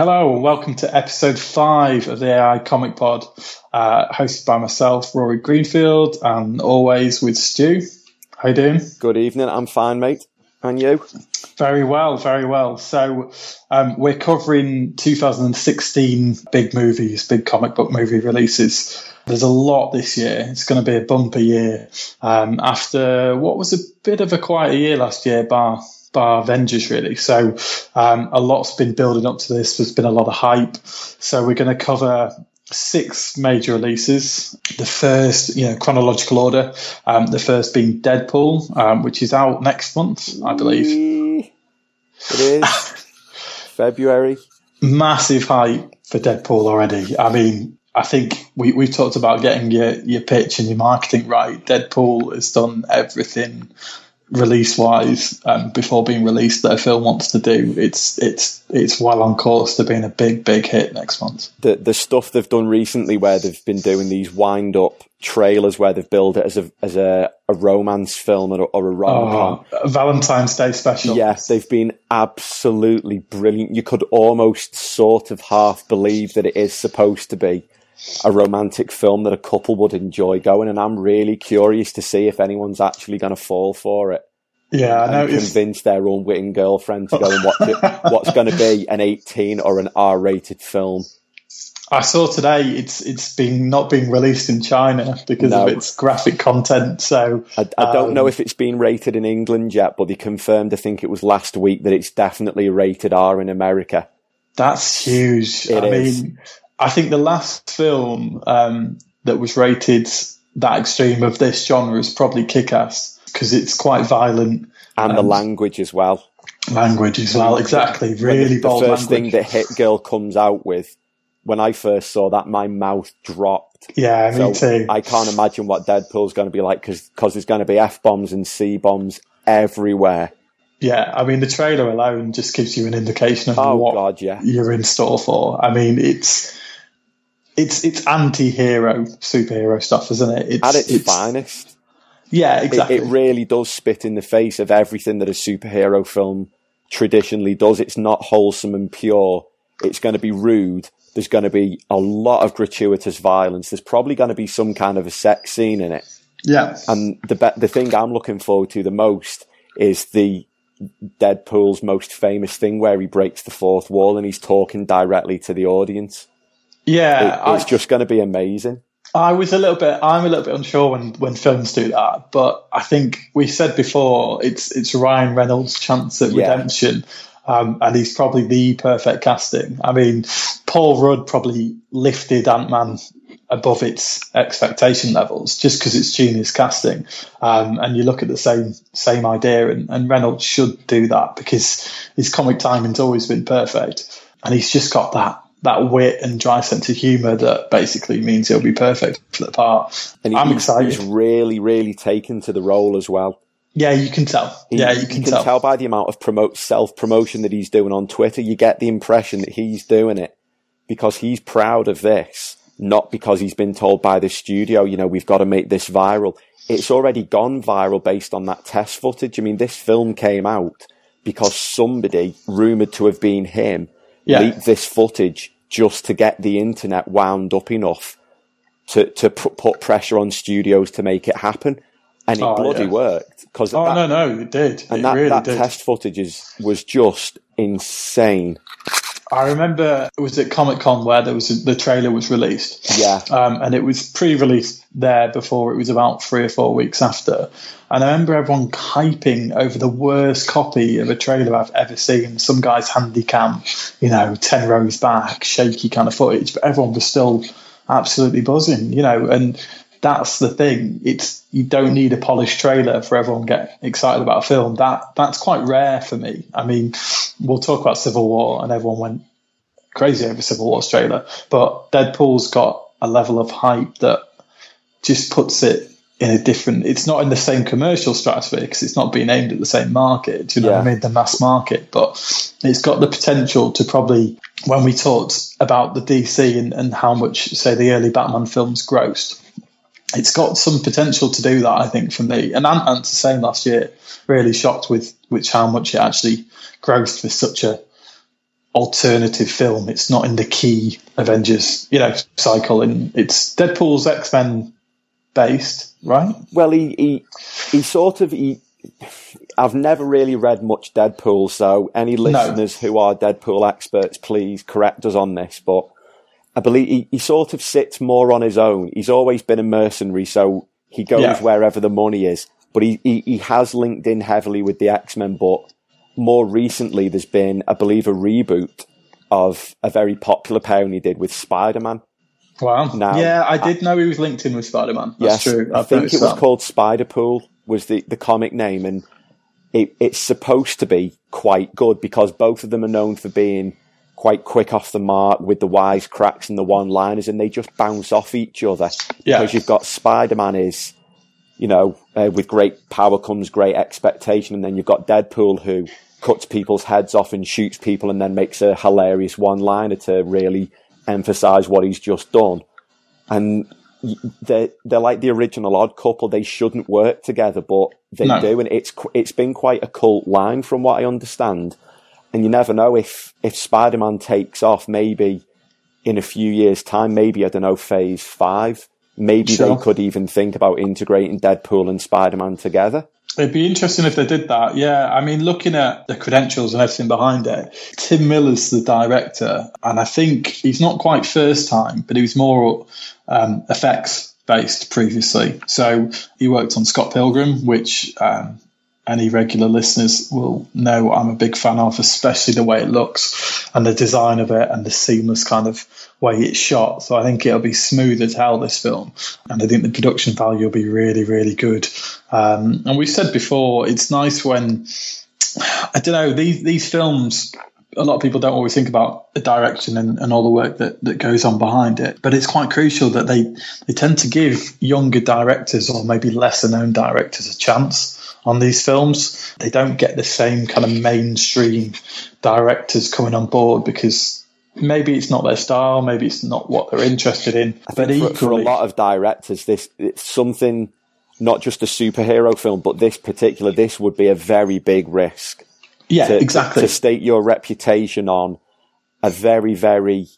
Hello, and welcome to episode five of the AI Comic Pod, uh, hosted by myself, Rory Greenfield, and always with Stu. How you doing? Good evening. I'm fine, mate. And you? Very well, very well. So um, we're covering 2016 big movies, big comic book movie releases. There's a lot this year. It's going to be a bumper year um, after what was a bit of a quieter year last year, bar bar Avengers really. So um, a lot's been building up to this. There's been a lot of hype. So we're going to cover six major releases. The first, you know, chronological order. Um, the first being Deadpool, um, which is out next month, I believe. It is February. Massive hype for Deadpool already. I mean. I think we, we talked about getting your, your pitch and your marketing right. Deadpool has done everything release wise um, before being released that a film wants to do it's it's it's well on course to being a big big hit next month. The the stuff they've done recently, where they've been doing these wind up trailers, where they've billed it as a as a, a romance film or, or a rom oh, valentine's day special. Yeah, they've been absolutely brilliant. You could almost sort of half believe that it is supposed to be a romantic film that a couple would enjoy going, and I'm really curious to see if anyone's actually going to fall for it. yeah i know and convince their unwitting girlfriend to go and watch it. What's going to be an 18 or an R-rated film? i saw today it's it's been not being released in china because No. of its graphic content so I, I don't um, know if it's been rated in England yet, but they confirmed, I think it was last week, that it's definitely rated R in America. That's huge. It I is. mean, I think the last film um, that was rated that extreme of this genre is probably Kick-Ass because it's quite violent And the Um, language as well. language as well. Exactly, really the, bold the first language. thing that Hit Girl comes out with, when I first saw that, my mouth dropped. yeah, me So too. I can't imagine what Deadpool's going to be like because there's going to be F bombs and C bombs everywhere. yeah, I mean, the trailer alone just gives you an indication of Oh, what God, yeah. you're in store for. I mean, it's it's it's anti-hero superhero stuff, isn't it? It's, At its, finest. Yeah, It, exactly. it really does spit in the face of everything that a superhero film traditionally does. It's not wholesome and pure. It's going to be rude. There's going to be a lot of gratuitous violence. There's probably going to be some kind of a sex scene in it. yeah, And the be- the thing I'm looking forward to the most is the Deadpool's most famous thing where he breaks the fourth wall and he's talking directly to the audience. Yeah. It- it's I- just going to be amazing. I was a little bit. I'm a little bit unsure when, when films do that, but I think we said before it's it's Ryan Reynolds' chance at Yeah. redemption, um, and he's probably the perfect casting. I mean, Paul Rudd probably lifted Ant Man above its expectation levels just because it's genius casting. Um, and you look at the same same idea, and, and Reynolds should do that because his comic timing's always been perfect. and he's just got that that wit and dry sense of humour that basically means he'll be perfect for the part. And I'm he's, excited. He's really, really taken to the role as well. Yeah, you can tell. He- yeah, you can, tell. by the amount of promote self promotion that he's doing on Twitter. You get the impression that he's doing it because he's proud of this, not because he's been told by the studio, you know, we've got to make this viral. It's already gone viral based on that test footage. I mean, this film came out because somebody rumored to have been him Yeah. leaked this footage just to get the internet wound up enough to to pu- put pressure on studios to make it happen, and it Oh, bloody yeah. worked because Oh no, no, it did. and it that, really that did. test footage is, was just insane. I remember it was at Comic Con where there was a, the trailer was released. Yeah. Um, and it was pre-released there before it was about three or four weeks after. And I remember everyone hyping over the worst copy of a trailer I've ever seen. Some guy's handy cam, you know, ten rows back, shaky kind of footage, but everyone was still absolutely buzzing, you know. And that's the thing. It's you don't need a polished trailer for everyone to get excited about a film. That that's quite rare for me. I mean, we'll talk about Civil War, and everyone went crazy over Civil War's trailer, but Deadpool's got a level of hype that just puts it in a different. It's not in the same commercial stratosphere because it's not being aimed at the same market. You know what I mean? The mass market, but it's got the potential to probably. When we talked about the DC and, and how much, say, the early Batman films grossed, it's got some potential to do that, I think, for me. And Ant Man's the same last year. Really shocked with which how much it actually grossed for such a alternative film. It's not in the key Avengers, you know, cycle, and it's Deadpool's X Men based, right? Well, he, he, he sort of, he, I've never really read much Deadpool, so any listeners who are Deadpool experts, please correct us on this, but I believe he, he sort of sits more on his own. He's always been a mercenary, so he goes Yeah. wherever the money is, but he, he, he has linked in heavily with the X-Men, but more recently there's been, I believe, a reboot of a very popular pairing he did with Spider-Man. Wow. Now- yeah, I did know he was linked in with Spider Man. That's yes, true. I I've think it noticed was that. called Spider Pool was the, the comic name, and it, it's supposed to be quite good because both of them are known for being quite quick off the mark with the wise cracks and the one liners, and they just bounce off each other. Yeah. Because you've got Spider Man is, you know, uh, with great power comes great expectation, and then you've got Deadpool who cuts people's heads off and shoots people, and then makes a hilarious one liner to really emphasize what he's just done and they're they're like the original odd couple. They shouldn't work together, but they No. do, and it's it's been quite a cult line from what I understand. And you never know if if Spider Man takes off, maybe in a few years' time, maybe I don't know, Phase Five. Maybe Sure. they could even think about integrating Deadpool and Spider Man together. It'd be interesting if they did that. Yeah, I mean, looking at the credentials and everything behind it, Tim Miller's the director, and I think he's not quite first time, but he was more um, effects based previously. So he worked on Scott Pilgrim, which um, any regular listeners will know I'm a big fan of, especially the way it looks and the design of it and the seamless kind of way it's shot. So I think it'll be smooth as hell, this film. And I think the production value will be really, really good. Um, and we said before, it's nice when, I don't know, these, these films, a lot of people don't always think about the direction and, and all the work that, that goes on behind it. But it's quite crucial that they, they tend to give younger directors or maybe lesser known directors a chance on these films. They don't get the same kind of mainstream directors coming on board because maybe it's not their style, maybe it's not what they're interested in. I but for, for a lot of directors, this it's something not just a superhero film, but this particular this would be a very big risk. yeah, to, exactly. to state your reputation on a very, very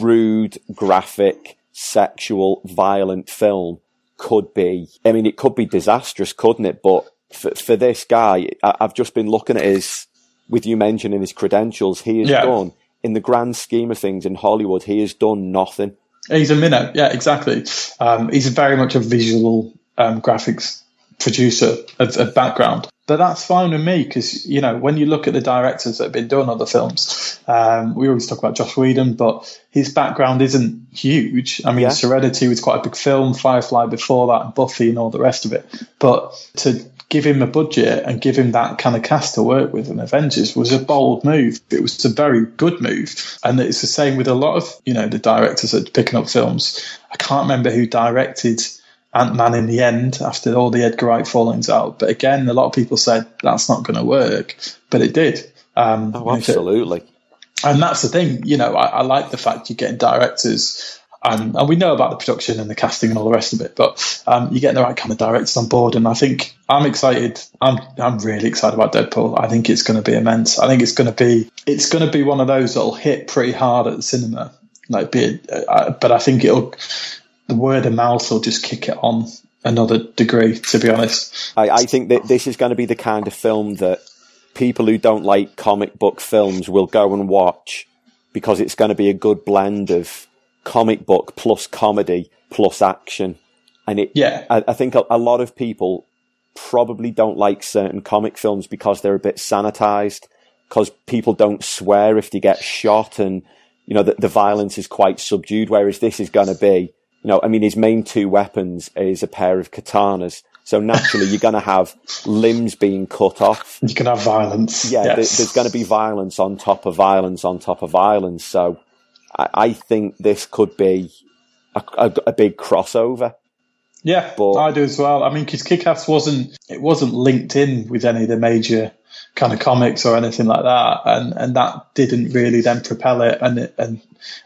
rude, graphic, sexual, violent film could be, I mean, it could be disastrous, couldn't it? But for, for this guy, I, I've just been looking at his, with you mentioning his credentials, he has Yeah. done, in the grand scheme of things in Hollywood, he has done nothing. He's a minnow, yeah, exactly. Um, he's very much a visual um, graphics producer of, of background. But that's fine with me because, you know, when you look at the directors that have been doing other films, um, we always talk about Josh Whedon, but his background isn't huge. I mean, Yeah. Serenity was quite a big film, Firefly before that, and Buffy and all the rest of it. But to give him a budget and give him that kind of cast to work with in Avengers was a bold move. It was a very good move. And it's the same with a lot of, you know, the directors that are picking up films. I can't remember who directed Ant Man in the end after all the Edgar Wright fallings out. But again, a lot of people said that's not going to work, but it did. Um, oh, absolutely. And that's the thing, you know, I, I like the fact you're getting directors um, and we know about the production and the casting and all the rest of it, but um, you're getting the right kind of directors on board. And I think I'm excited. I'm I'm really excited about Deadpool. I think it's going to be immense. I think it's going to be it's going to be one of those that'll hit pretty hard at the cinema. Like, be uh, but I think it'll the word of mouth will just kick it on another degree. To be honest, I, I think that this is going to be the kind of film that people who don't like comic book films will go and watch because it's going to be a good blend of comic book plus comedy plus action. And it, yeah, I, I think a, a, lot of people probably don't like certain comic films because they're a bit sanitized, because people don't swear if they get shot, and you know the, the violence is quite subdued. Whereas this is going to be, you know, I mean, his main two weapons is a pair of katanas. So naturally, you're going to have limbs being cut off. You can have violence. Yeah, yes. there's going to be violence on top of violence on top of violence. So I, I think this could be a, a, a big crossover. Yeah, but, I do as well. I mean, because Kick-Ass wasn't it wasn't linked in with any of the major kind of comics or anything like that, and and that didn't really then propel it. And it, and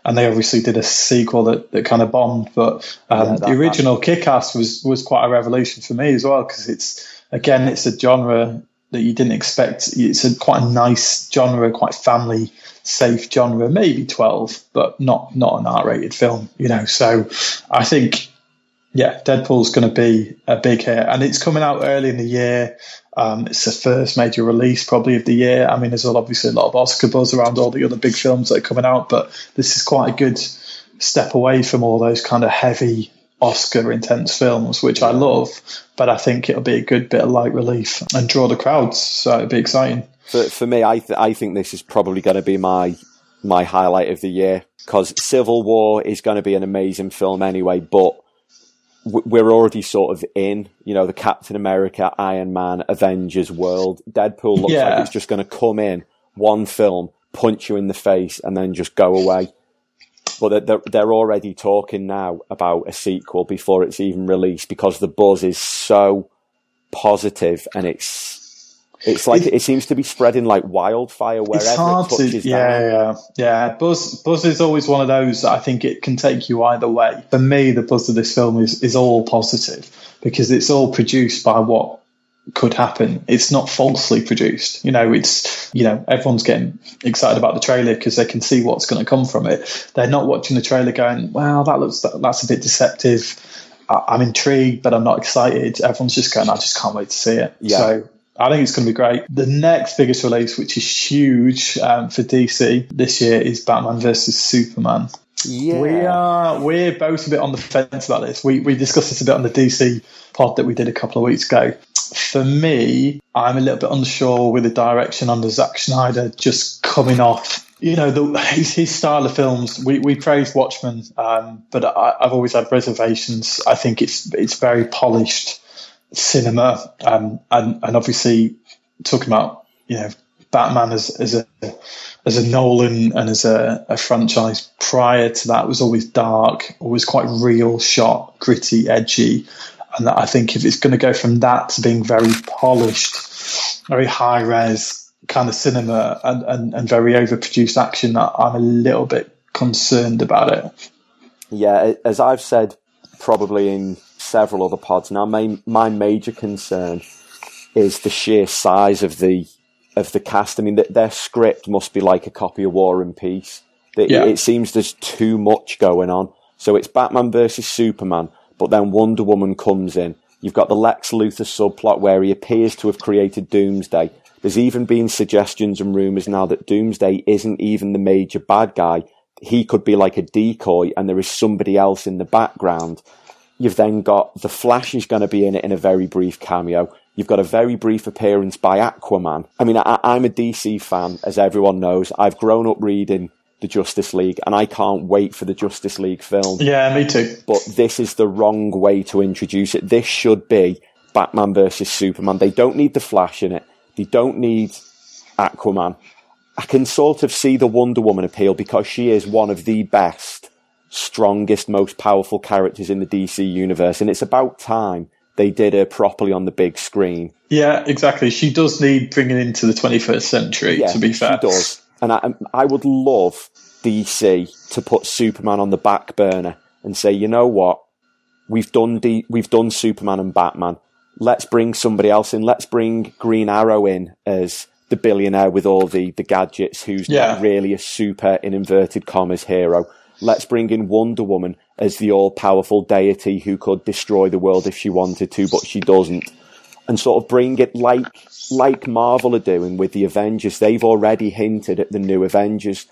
and they obviously did a sequel that, that kind of bombed. But um, yeah, the original Kick-Ass was was quite a revolution for me as well because it's again it's a genre that you didn't expect. It's a quite a nice genre, quite family safe genre, maybe 12, but not not an R-rated film, you know. So I think, yeah, Deadpool's going to be a big hit, and it's coming out early in the year. Um, it's the first major release probably of the year. I mean, there's obviously a lot of Oscar buzz around all the other big films that are coming out, but this is quite a good step away from all those kind of heavy Oscar intense films, which I love. But I think it'll be a good bit of light relief and draw the crowds, so it'll be exciting for for me, I th- I think this is probably going to be my my highlight of the year because Civil War is going to be an amazing film anyway, but we're already sort of in, you know, the Captain America, Iron Man, Avengers world. Deadpool looks yeah. like it's just going to come in one film, punch you in the face, and then just go away. But they're, they're already talking now about a sequel before it's even released because the buzz is so positive and it's it's like it, it, seems to be spreading like wildfire wherever it's hard it touches to, yeah. Yeah, yeah. Buzz, Buzz is always one of those that I think it can take you either way. For me, the buzz of this film is is all positive because it's all produced by what could happen. It's not falsely produced. You know, it's you know everyone's getting excited about the trailer because they can see what's going to come from it. They're not watching the trailer going, "Well, that looks that, that's a bit deceptive." I'm intrigued, but I'm not excited. Everyone's just going, I just can't wait to see it. Yeah. So I think it's going to be great. The next biggest release, which is huge um, for DC this year, is Batman versus Superman. Yeah. We are we're both a bit on the fence about this. We we discussed this a bit on the DC pod that we did a couple of weeks ago. For me, I'm a little bit unsure with the direction under Zack Snyder just coming off. You know, the, his, his style of films. We we praised Watchmen, um, but I, I've always had reservations. I think it's it's very polished cinema, um, and and obviously talking about you know Batman as as a as a Nolan and as a, a franchise prior to that was always dark, always quite real shot, gritty, edgy. And I think if it's going to go from that to being very polished, very high res kind of cinema and, and, and very overproduced action, I'm a little bit concerned about it. Yeah, as I've said probably in several other pods. Now, my my major concern is the sheer size of the of the cast. I mean, the, their script must be like a copy of War and Peace. It, yeah. it seems there's too much going on. So it's Batman versus Superman, but then Wonder Woman comes in. You've got the Lex Luthor subplot where he appears to have created Doomsday. There's even been suggestions and rumours now that Doomsday isn't even the major bad guy. He could be like a decoy and there is somebody else in the background. You've then got The Flash is going to be in it in a very brief cameo. You've got a very brief appearance by Aquaman. I mean, I, am a DC fan, as everyone knows. I've grown up reading the Justice League, and I can't wait for the Justice League film. Yeah, me too. But this is the wrong way to introduce it. This should be Batman versus Superman. They don't need the Flash in it. They don't need Aquaman. I can sort of see the Wonder Woman appeal because she is one of the best, strongest, most powerful characters in the DC universe, and it's about time they did her properly on the big screen. Yeah, exactly. She does need bringing into the 21st century. Yeah, to be fair, she does, and I, I would love DC to put Superman on the back burner and say, you know what, we've done D- we've done Superman and Batman. Let's bring somebody else in. Let's bring Green Arrow in as the billionaire with all the, the gadgets who's Yeah. not really a super, in inverted commas, hero. Let's bring in Wonder Woman as the all powerful deity who could destroy the world if she wanted to, but she doesn't. And sort of bring it like, like Marvel are doing with the Avengers. They've already hinted at the new Avengers.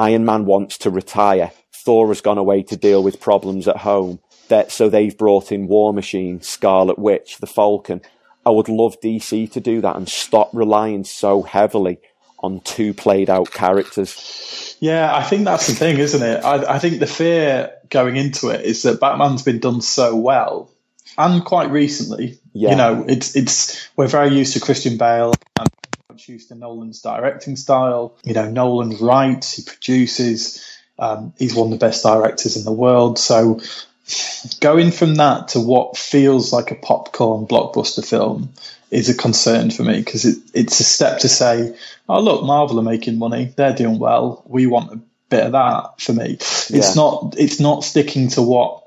Iron Man wants to retire. Thor has gone away to deal with problems at home. That, so they've brought in War Machine, Scarlet Witch, the Falcon. I would love DC to do that and stop relying so heavily on two played out characters. Yeah, I think that's the thing, isn't it? I, I think the fear going into it is that Batman's been done so well, and quite recently. Yeah. You know, it's it's we're very used to Christian Bale and to Nolan's directing style. You know, Nolan writes, he produces. Um, he's one of the best directors in the world. So going from that to what feels like a popcorn blockbuster film is a concern for me because it, it's a step to say, oh look, Marvel are making money, they're doing well, we want a bit of that. For me, it's Yeah. not it's not sticking to what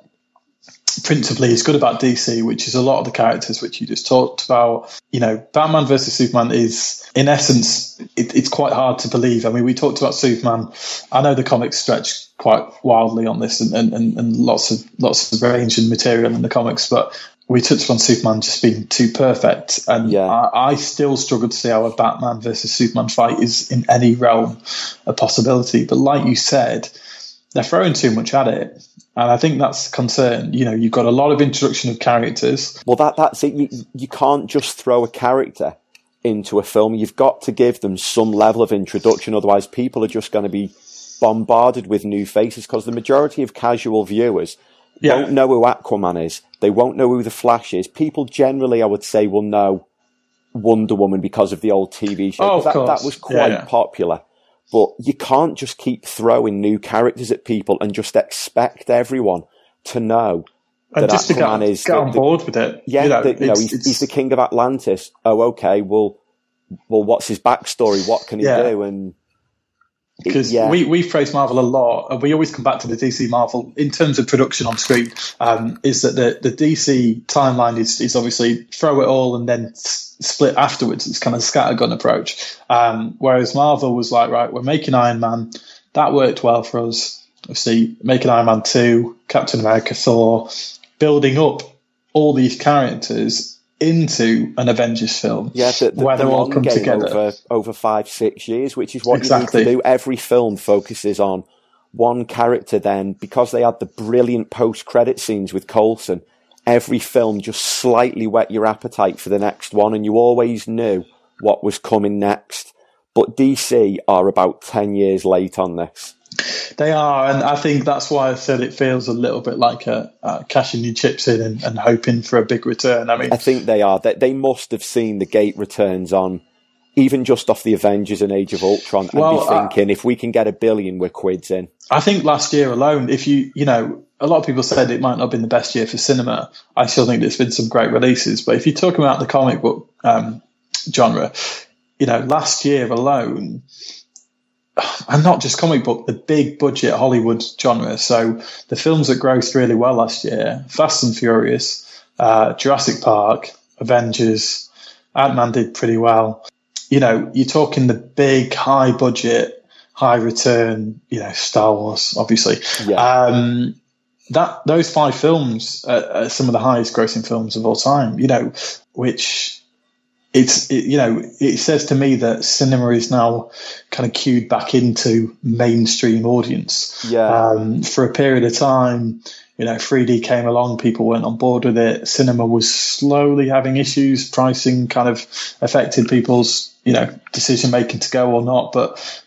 principally is good about DC, which is a lot of the characters which you just talked about. You know, Batman versus Superman is, in essence, it, it's quite hard to believe. I mean, we talked about Superman. I know the comics stretch quite wildly on this, and, and, and, lots of lots of range and material in the comics, but. We touched on Superman just being too perfect, and Yeah. I, I still struggle to see how a Batman versus Superman fight is in any realm a possibility. But like you said, they're throwing too much at it. And I think that's a concern. You know, you've got a lot of introduction of characters. Well, that that's it. You, you can't just throw a character into a film. You've got to give them some level of introduction. Otherwise, people are just going to be bombarded with new faces because the majority of casual viewers Yeah. won't know who Aquaman is. They won't know who the Flash is. People generally, I would say, will know Wonder Woman because of the old TV show. Oh, that, that was Yeah, quite yeah. popular. But you can't just keep throwing new characters at people and just expect everyone to know And that just to get, is get the- on the- board with it. yeah, you know, the- you know he's, he's the king of Atlantis. Oh, okay. Well, well, what's his backstory? What can he Yeah. do? And because yeah. we, we praise Marvel a lot, and we always come back to the DC Marvel in terms of production on screen. Um, is that the, the DC timeline is, is obviously throw it all and then s- split afterwards. It's kind of scattergun approach. Um, whereas Marvel was like, right, we're making Iron Man. That worked well for us. Obviously, making Iron Man 2, Captain America, Thor, building up all these characters into an Avengers film yeah, the, the, where the they all come together. over over five six years, which is what Exactly. you need to do. Every film focuses on one character. Then, because they had the brilliant post credit scenes with Coulson, every film just slightly whet your appetite for the next one, and you always knew what was coming next. But DC are about ten years late on this. They are, and I think that's why I said it feels a little bit like a, uh, cashing your chips in and, and hoping for a big return. I mean, I think they are. They, they must have seen the gate returns on, even just off the Avengers and Age of Ultron, and Well, be thinking, if we can get a billion, we're quids in. I think last year alone, if you, you know, a lot of people said it might not have been the best year for cinema. I still think there's been some great releases, but if you're talking about the comic book um, genre, you know, last year alone, and not just comic book, the big budget Hollywood genre. So the films that grossed really well last year, Fast and Furious, uh, Jurassic Park, Avengers, Ant Man did pretty well. You know, you're talking the big, high budget, high return, you know, Star Wars, obviously. Yeah. Um, that those five films are, are some of the highest grossing films of all time. You know, which it's it, you know it says to me that cinema is now kind of cued back into mainstream audience. Yeah. Um, for a period of time, you know, 3D came along, people weren't on board with it. Cinema was slowly having issues. Pricing kind of affected people's you know decision making to go or not. But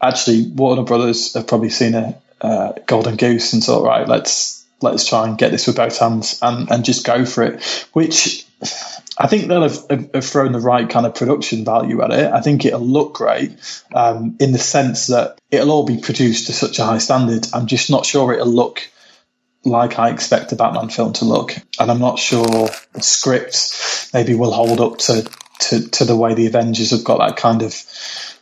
actually, Warner Brothers have probably seen a uh, golden goose and thought, right, let's let's try and get this with both hands and and just go for it. Which I think they'll have, have, thrown the right kind of production value at it. I think it'll look great um, in the sense that it'll all be produced to such a high standard. I'm just not sure it'll look like I expect a Batman film to look, and I'm not sure the script maybe will hold up to to, to the way the Avengers have got that kind of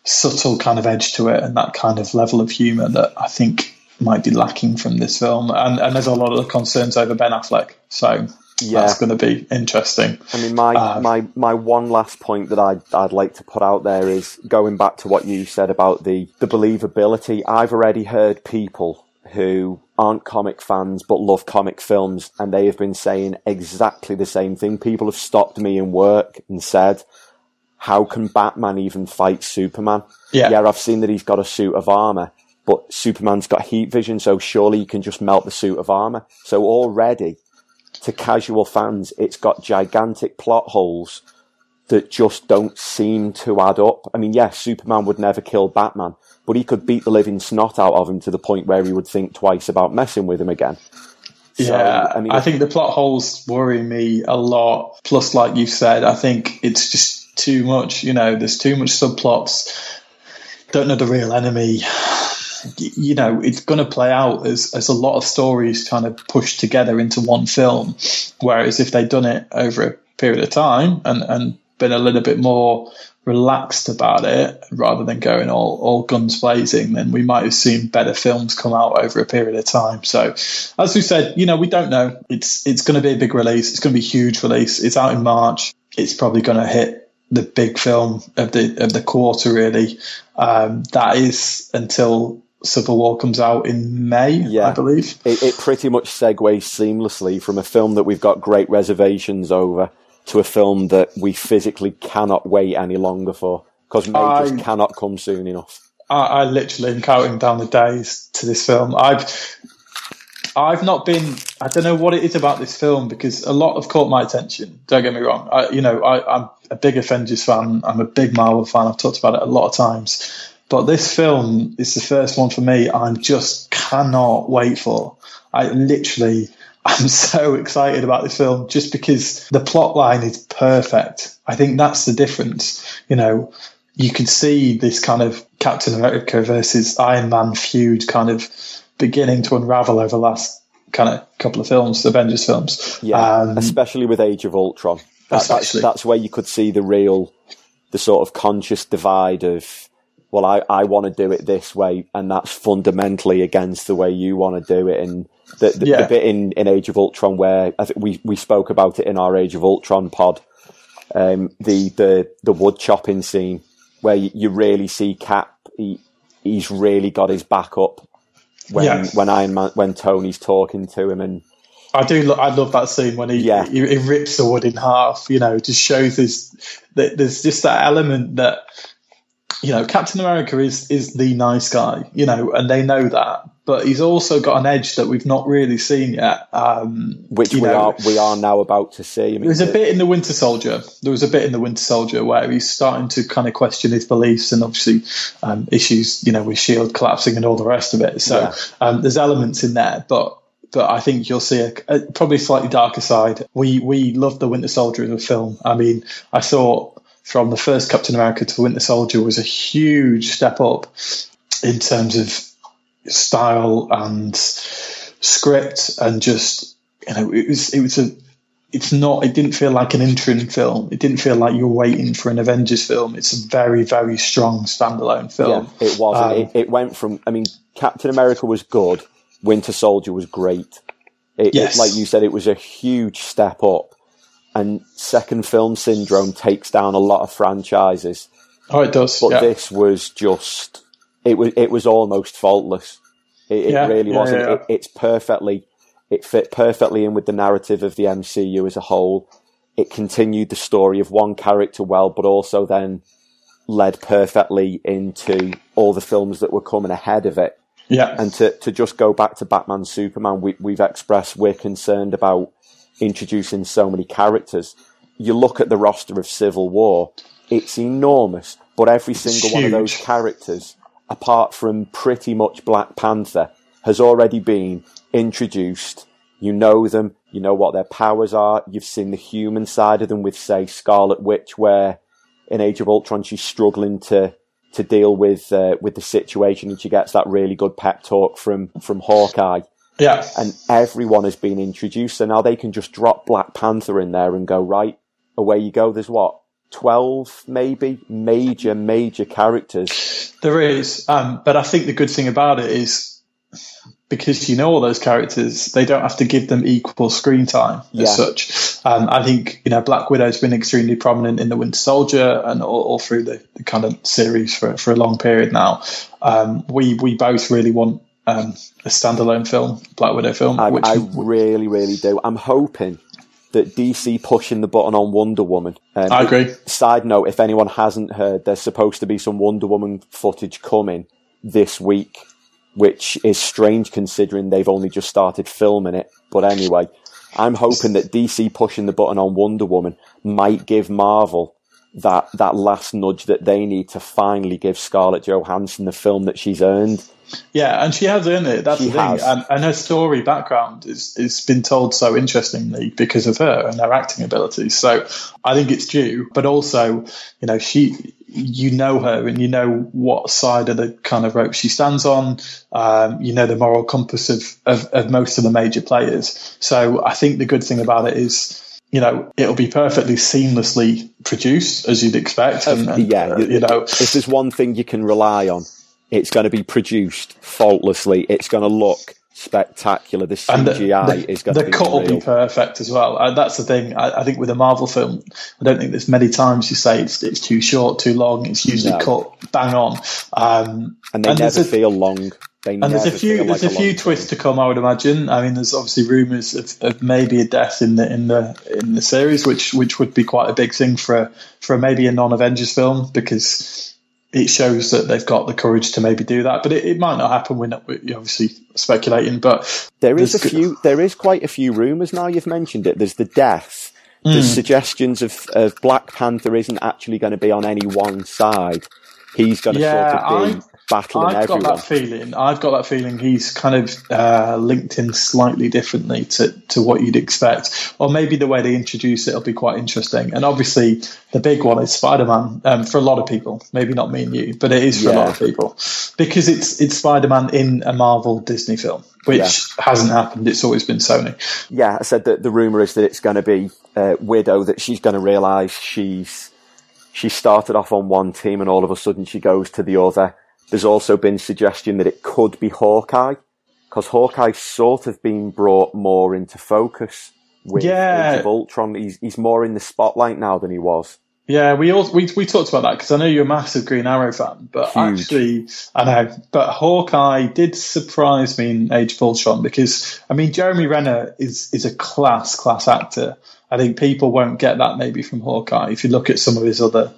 subtle kind of edge to it and that kind of level of humour that I think might be lacking from this film. And, and there's a lot of concerns over Ben Affleck, so yeah. that's going to be interesting. I mean, my, um, my, my one last point that I'd, I'd like to put out there is going back to what you said about the, the believability. I've already heard people who aren't comic fans but love comic films and they have been saying exactly the same thing. People have stopped me in work and said, how can Batman even fight Superman? Yeah. yeah, I've seen that he's got a suit of armor, but Superman's got heat vision, so surely you can just melt the suit of armor. So already, to casual fans, it's got gigantic plot holes that just don't seem to add up. I mean, yes, Superman would never kill Batman, but he could beat the living snot out of him to the point where he would think twice about messing with him again. So, yeah, I mean, I think the plot holes worry me a lot. Plus, like you said, I think it's just too much. You know, there's too much subplots. Don't know the real enemy. You know, it's going to play out as, as a lot of stories kind of pushed together into one film. Whereas if they'd done it over a period of time and, and been a little bit more relaxed about it rather than going all, all guns blazing, then we might have seen better films come out over a period of time. So, as we said, you know, we don't know. It's it's going to be a big release. It's going to be a huge release. It's out in March. It's probably going to hit the big film of the of the quarter. Really, um, that is until Civil War comes out in May, yeah. I believe. It, it pretty much segues seamlessly from a film that we've got great reservations over to a film that we physically cannot wait any longer for because May I, just cannot come soon enough. I, I literally am counting down the days to this film. I've I've not been. I don't know what it is about this film because a lot have caught my attention. Don't get me wrong. I, you know, I, am a big Avengers fan. I'm a big Marvel fan. I've talked about it a lot of times. But this film is the first one for me. I just cannot wait for. I literally I'm so excited about this film just because the plot line is perfect. I think that's the difference. You know, you can see this kind of Captain America versus Iron Man feud kind of beginning to unravel over the last kind of couple of films, the Avengers films. Yeah, um, especially with Age of Ultron. That, that's, that's where you could see the real, the sort of conscious divide of, well, I, I want to do it this way, and that's fundamentally against the way you want to do it. And the, the, yeah. the, bit in, in Age of Ultron where I think we, we spoke about it in our Age of Ultron pod, um, the, the, the wood chopping scene where you, really see Cap, he, he's really got his back up when, yeah. when Iron Man, when Tony's talking to him and, I do. I love that scene when he, yeah. he, he rips the wood in half. You know, just shows this. There's just that element that you know, Captain America is is the nice guy, you know, and they know that. But he's also got an edge that we've not really seen yet, um, which we know, are we are now about to see. I mean, there was a bit in the Winter Soldier. There was a bit in the Winter Soldier where he's starting to kind of question his beliefs and obviously um, issues, you know, with Shield collapsing and all the rest of it. So yeah. um, there's elements in there, but but I think you'll see a, a, probably slightly darker side. We we loved the Winter Soldier as a film. I mean, I thought from the first Captain America to Winter Soldier was a huge step up in terms of style and script and just you know it was it was a it's not it didn't feel like an interim film. It didn't feel like you're waiting for an avengers film. It's a very very strong standalone film. Yeah, it was. Um, it, it, went from i mean captain america was good. Winter soldier was great. It, yes. It, like you said it was a huge step up and second film syndrome takes down a lot of franchises. Oh, it does. But yeah. this was just it was it was almost faultless. It, it yeah, really yeah, wasn't. It, it's perfectly it fit perfectly in with the narrative of the MCU as a whole. It continued the story of one character well, but also then led perfectly into all the films that were coming ahead of it. Yeah. And to, to just go back to Batman Superman, we, we've expressed we're concerned about introducing so many characters. You look at the roster of Civil War, it's enormous, but every single one of those characters, apart from pretty much Black Panther, has already been introduced. You know them, You know what their powers are. You've seen the human side of them with, say, Scarlet Witch, where in Age of Ultron she's struggling to to deal with uh, with the situation, and she gets that really good pep talk from from Hawkeye. Yeah, and everyone has been introduced, so now they can just drop Black Panther in there and go right away. You go. There's what 12 maybe major major characters there is um, but i think the good thing about it is because you know all those characters they don't have to give them equal screen time as yeah. such um, i think you know black widow's been extremely prominent in the winter soldier and all, all through the, the, kind of series for, for a long period now um, we we both really want um, a standalone film black widow film I, I really really do i'm hoping that DC pushing the button on Wonder Woman. Um, I agree. Side note: if anyone hasn't heard, there's supposed to be some Wonder Woman footage coming this week, which is strange considering they've only just started filming it. But anyway, I'm hoping that DC pushing the button on Wonder Woman might give Marvel that that last nudge that they need to finally give Scarlett Johansson the film that she's earned. Yeah, and she has in it. That's she the thing. And, and, her story background is is been told so interestingly because of her and her acting abilities. So I think it's due. But also, you know, she you know her and you know what side of the kind of rope she stands on. Um, you know the moral compass of, of, of most of the major players. So I think the good thing about it is you know, it'll be perfectly seamlessly produced as you'd expect. And, and, yeah, you know, if there's one thing you can rely on, it's going to be produced faultlessly. It's going to look spectacular. The CGI the, the, is going the to be the cut will be perfect as well. Uh, that's the thing. I, I, think with a Marvel film, I don't think there's many times you say it's it's too short, too long. It's usually no. cut bang on. Um, and they and never feel long. They and there's a few there's a, a few twists to come. I would imagine. I mean, there's obviously rumours of, of, maybe a death in the in the in the series, which which would be quite a big thing for a, for maybe a non Avengers film because it shows that they've got the courage to maybe do that. But it, it might not happen. We're, not, we're obviously speculating, but there is a few. There is quite a few rumours now. You've mentioned it. There's the death. Mm. There's suggestions of, of Black Panther isn't actually going to be on any one side. He's going to yeah, sort of be. I, battling I've everyone. got that feeling. I've got that feeling he's kind of uh, linked in slightly differently to, to what you'd expect, or maybe the way they introduce it will be quite interesting. And obviously, the big one is Spider Man um, for a lot of people. Maybe not me and you, but it is for yeah. a lot of people because it's it's Spider Man in a Marvel Disney film, which yeah. hasn't happened. It's always been Sony. Yeah, I said that the rumor is that it's going to be uh, Widow that she's going to realise she's she started off on one team and all of a sudden she goes to the other there's also been suggestion that it could be Hawkeye because Hawkeye's sort of been brought more into focus with yeah. Age of Ultron. He's he's more in the spotlight now than he was. Yeah, we all we we talked about that because I know you're a massive Green Arrow fan, but Huge. actually, I know, but Hawkeye did surprise me in Age of Ultron because I mean Jeremy Renner is is a class class actor. I think people won't get that maybe from Hawkeye. If you look at some of his other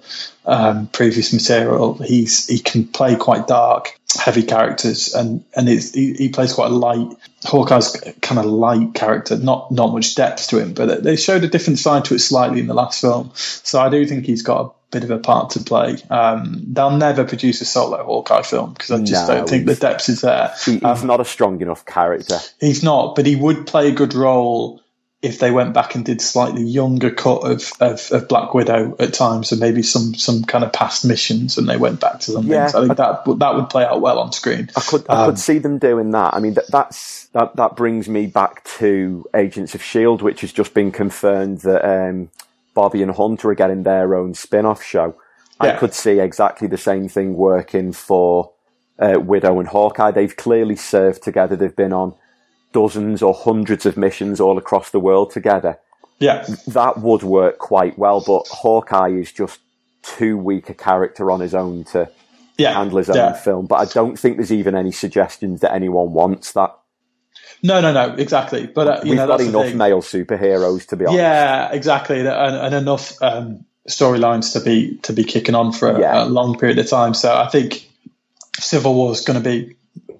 um, previous material, he's he can play quite dark, heavy characters, and and he, he plays quite a light. Hawkeye's kind of light character, not not much depth to him, but they showed a different side to it slightly in the last film. So I do think he's got a bit of a part to play. Um, they'll never produce a solo Hawkeye film because I just no, don't think the depth is there. He, he's um, not a strong enough character. He's not, but he would play a good role if they went back and did slightly younger cut of, of, of, Black Widow at times, and maybe some some kind of past missions, and they went back to them. Yeah, I think I, that that would play out well on screen. I could I um, could see them doing that. I mean, that, that's that that brings me back to Agents of Shield, which has just been confirmed that um, Bobby and Hunter are getting their own spin-off show. Yeah. I could see exactly the same thing working for uh, Widow and Hawkeye. They've clearly served together. They've been on dozens or hundreds of missions all across the world together. Yeah. That would work quite well, but Hawkeye is just too weak a character on his own to yeah. handle his own yeah. film. But I don't think there's even any suggestions that anyone wants that. No, no, no, exactly. But uh, we've know, got enough male superheroes to be honest. Yeah, exactly, and, and enough um, storylines to be to be kicking on for a, yeah. a long period of time. So I think Civil War is going to be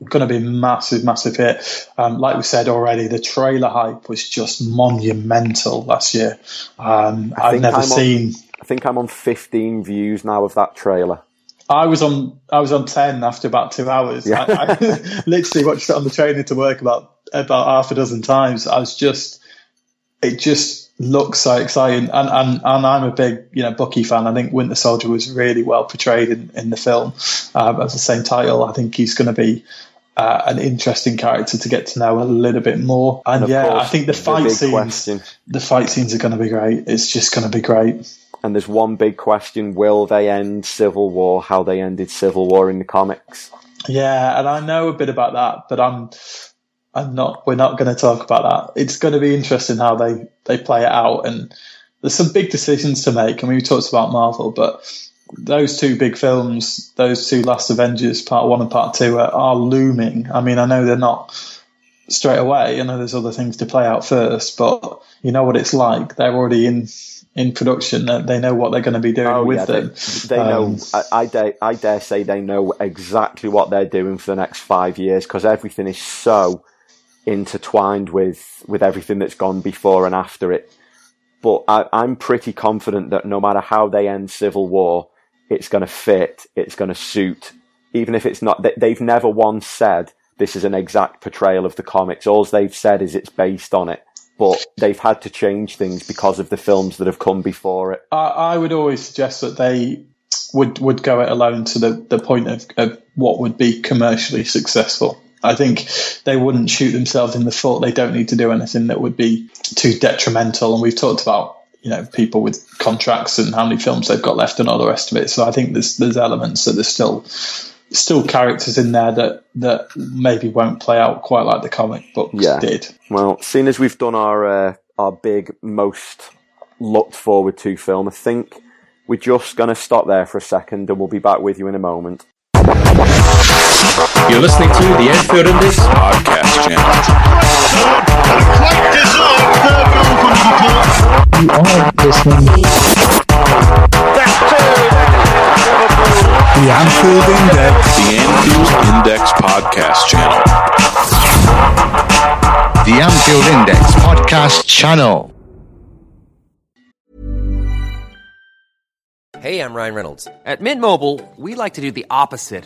going to be a massive, massive hit. Um, like we said already, the trailer hype was just monumental last year. Um, I've never I'm seen. On, I think I'm on 15 views now of that trailer. I was on. I was on 10 after about two hours. Yeah. I, I literally watched it on the train to work about about half a dozen times. I was just it just looks so exciting. And, and and I'm a big you know Bucky fan. I think Winter Soldier was really well portrayed in, in the film. Um, as the same title, I think he's going to be uh, an interesting character to get to know a little bit more. And, And yeah, course, I think the the fight big scenes, question. the fight scenes are going to be great. It's just going to be great. And there's one big question: Will they end Civil War how they ended Civil War in the comics? Yeah, and I know a bit about that, but I'm I'm not. We're not going to talk about that. It's going to be interesting how they they play it out, and there's some big decisions to make. I mean, we talked about Marvel, but those two big films, those two Last Avengers, Part One and Part Two, are, are looming. I mean, I know they're not straight away. I know there's other things to play out first, but you know what it's like. They're already in in production. They- They know what they're going to be doing with Oh, they, them. they know. Um, I, I dare, I dare say they know exactly what they're doing for the next five years because everything is so intertwined with with everything that's gone before and after it. But I, I'm pretty confident that no matter how they end Civil War, it's going to fit. It's going to suit, even if it's not. They, they've never once said this is an exact portrayal of the comics. All they've said is it's based on it. But they've had to change things because of the films that have come before it. I, I would always suggest that they would would go it alone to the, the point of, of what would be commercially successful. I think they wouldn't shoot themselves in the foot. They don't need to do anything that would be too detrimental. And we've talked about you know people with contracts and how many films they've got left and all the rest of it. So I think there's there's elements that there's still still characters in there that that maybe won't play out quite like the comic books Yeah. did. Well, seeing as we've done our uh, our big, most looked forward to film, I think we're just going to stop there for a second, and we'll be back with you in a moment. You're listening to the Anfield Index podcast channel. The Anfield Index. The Anfield Index podcast channel. The Anfield Index podcast channel. Hey, I'm Ryan Reynolds. At Mint Mobile, we like to do the opposite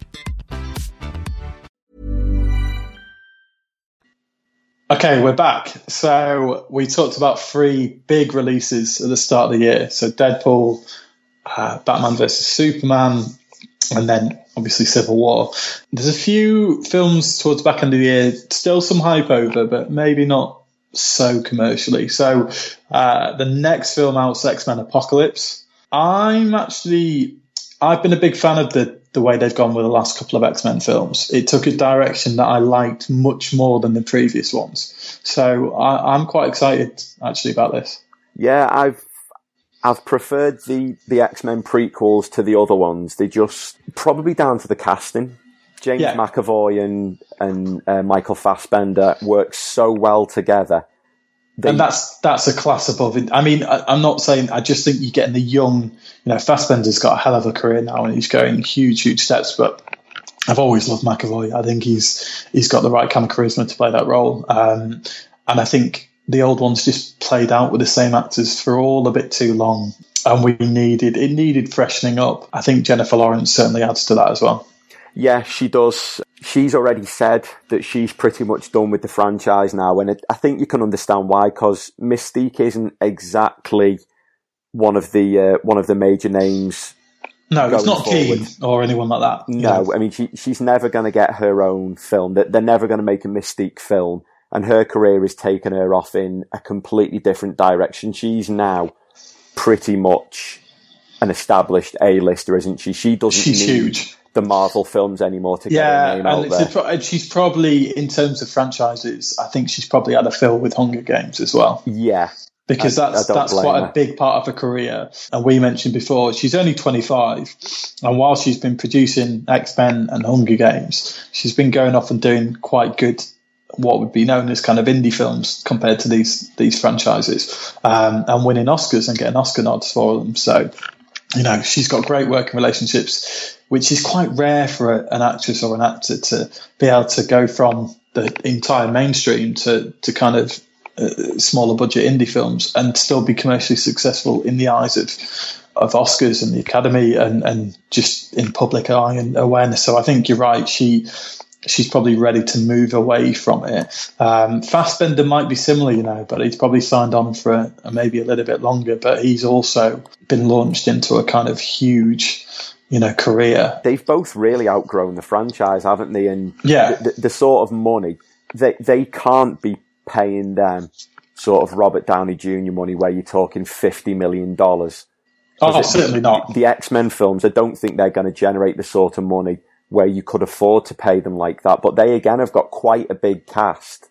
Okay, we're back. So we talked about three big releases at the start of the year. So Deadpool, uh, Batman vs Superman, and then obviously Civil War. There's a few films towards the back end of the year, still some hype over, but maybe not so commercially. So uh, the next film out is X Men Apocalypse. I'm actually, I've been a big fan of the the way they've gone with the last couple of X Men films. It took a direction that I liked much more than the previous ones. So I, I'm quite excited actually about this. Yeah, I've I've preferred the the X Men prequels to the other ones. They just probably down to the casting. James Yeah. McAvoy and and uh, Michael Fassbender work so well together. They- and that's that's a class above. it. I mean, I, I'm not saying. I just think you're getting the young. You know, Fassbender's got a hell of a career now, and he's going huge, huge steps. But I've always loved McAvoy. I think he's he's got the right kind of charisma to play that role. Um, and I think the old ones just played out with the same actors for all a bit too long. and we needed it needed freshening up. I think Jennifer Lawrence certainly adds to that as well. Yeah, she does. She's already said that she's pretty much done with the franchise now, and it, I think you can understand why. Because Mystique isn't exactly one of the uh, one of the major names. No, it's not forward. Keen or anyone like that. No, know. I mean she, she's never going to get her own film. That they're never going to make a Mystique film, and her career has taken her off in a completely different direction. She's now pretty much an established A-lister, isn't she? She doesn't She's need huge. The Marvel films anymore to get Yeah, her name and out it's there. a and she's probably in terms of franchises. I think she's probably had a fill with Hunger Games as well. yeah, because I- that's I that's quite her. a big part of her career. And we mentioned before, she's only 25, and while she's been producing X Men and Hunger Games, she's been going off and doing quite good. What would be known as kind of indie films compared to these these franchises, um, and winning Oscars and getting Oscar nods for them. So, you know, she's got great working relationships, which is quite rare for a, an actress or an actor to be able to go from the entire mainstream to to kind of uh, smaller budget indie films and still be commercially successful in the eyes of of Oscars and the Academy and and just in public eye and awareness. So I think you're right. She she's probably ready to move away from it. Um, Fassbender might be similar, you know, but he's probably signed on for a, maybe a little bit longer. But he's also been launched into a kind of huge, you know, career. they've both really outgrown the franchise, haven't they? And Yeah. the, the, the sort of money they they can't be paying them sort of Robert Downey Jr. money where you're talking fifty million dollars. Oh, certainly not. The X Men films, I don't think they're going to generate the sort of money where you could afford to pay them like that. But they again have got quite a big cast.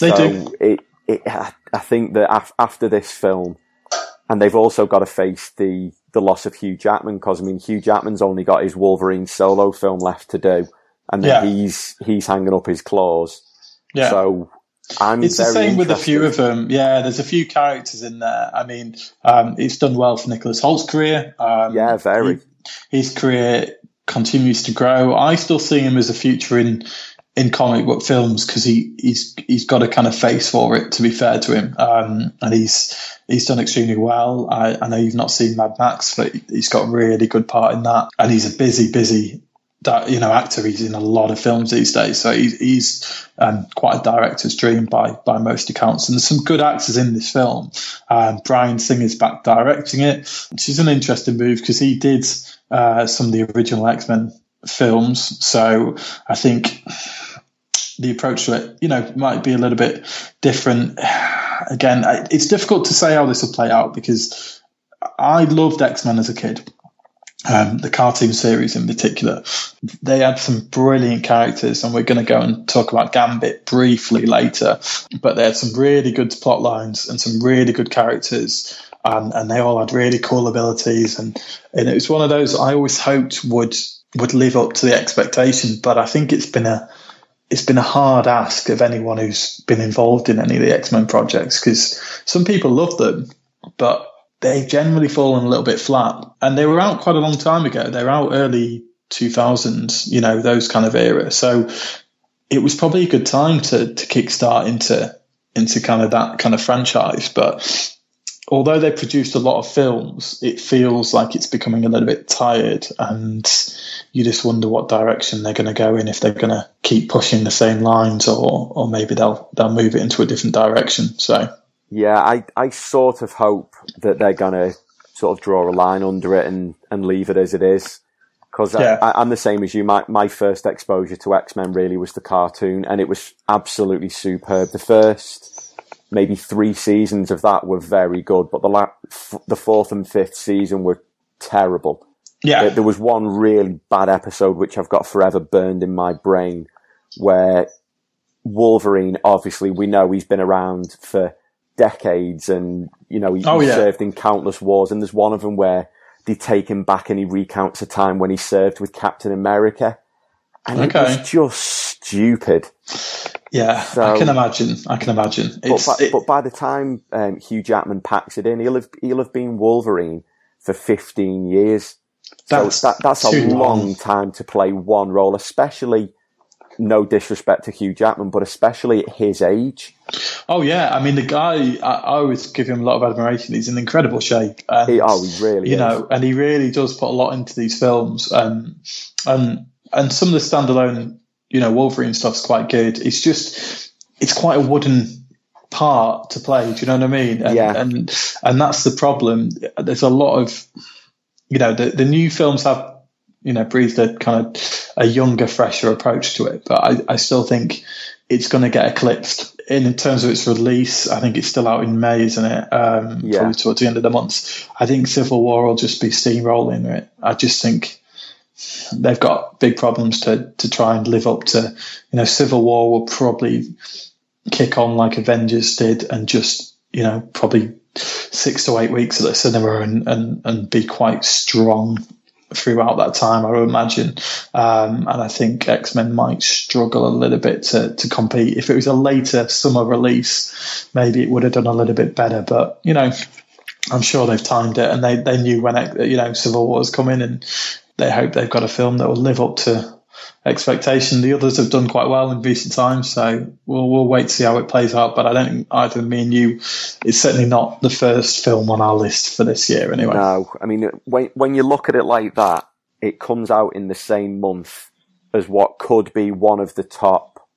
They so do. It, it, I I think that af- after this film, and they've also got to face the the loss of Hugh Jackman because I mean Hugh Jackman's only got his Wolverine solo film left to do, and then Yeah. he's he's hanging up his claws. Yeah. So I'm It's the very same with a few of them. Yeah, there's a few characters in there. I mean, um, it's done well for Nicholas Hoult's career. Um, Yeah, very. he- his career continues to grow. I still see him as a future in in comic book films because he he's he's got a kind of face for it. To be fair to him, um, and he's he's done extremely well. I, I know you've not seen Mad Max, but he's got a really good part in that, and he's a busy, busy. That you know, actor. He's in a lot of films these days, so he's, he's um, quite a director's dream by by most accounts. And there's some good actors in this film. Um, Bryan Singer's back directing it, which is an interesting move because he did uh, some of the original X Men films. So I think the approach to it, you know, might be a little bit different. Again, it's difficult to say how this will play out because I loved X Men as a kid. Um, the cartoon series in particular, they had some brilliant characters, and we're going to go and talk about Gambit briefly later. But they had some really good plot lines and some really good characters, and, and they all had really cool abilities. And, and it was one of those I always hoped would would live up to the expectation. But I think it's been a it's been a hard ask of anyone who's been involved in any of the X Men projects because some people love them, but they've generally fallen a little bit flat. And they were out quite a long time ago. They were out early 2000s, you know, those kind of era. So it was probably a good time to to kickstart into into kind of that kind of franchise. But although they produced a lot of films, it feels like it's becoming a little bit tired, and you just wonder what direction they're going to go in if they're going to keep pushing the same lines, or or maybe they'll they'll move it into a different direction. So Yeah, I, I sort of hope that they're going to sort of draw a line under it and, and leave it as it is. Because Yeah. I, I'm the same as you. My, my first exposure to X Men really was the cartoon, and it was absolutely superb. The first maybe three seasons of that were very good, but the la- f- the fourth and fifth season were terrible. yeah, There, there was one really bad episode which I've got forever burned in my brain where Wolverine, obviously, we know he's been around for decades and, you know, he, Oh, yeah. served in countless wars. And there's one of them where they take him back and he recounts a time when he served with Captain America. And it Okay. was just stupid. Yeah, So- I can imagine. I can imagine. But by, it- but by the time um, Hugh Jackman packs it in, he'll have, he'll have been Wolverine for 15 years. That's so that, that's a long long. time to play one role, especially no disrespect to Hugh Jackman, but especially at his age. Oh yeah, I mean the guy. I, I always give him a lot of admiration. He's in incredible shape. And, He, oh, he really you is. know, and he really does put a lot into these films. Um, and and some of the standalone, you know, Wolverine stuff's quite good. It's just it's quite a wooden part to play. Do you know what I mean? And, Yeah. And and that's the problem. There's a lot of, you know, the the new films have, you know, breathed a kind of a younger, fresher approach to it. But I, I still think it's going to get eclipsed. In, in terms of its release, I think it's still out in May, isn't it? Um, Yeah. Probably towards the end of the month. I think Civil War will just be steamrolling it. I just think they've got big problems to to try and live up to. You know, Civil War will probably kick on like Avengers did, and just you know probably six to eight weeks at the cinema and and and be quite strong throughout that time, I would imagine. Um, and I think X Men might struggle a little bit to, to compete. If it was a later summer release, maybe it would have done a little bit better. But, you know, I'm sure they've timed it and they, they knew when, you know, Civil War was coming and they hope they've got a film that will live up to expectation. The others have done quite well in recent times, so we'll we'll wait to see how it plays out. But I don't think either me and you, it's certainly not the first film on our list for this year anyway. No, I mean when when you look at it like that, it comes out in the same month as what could be one of the top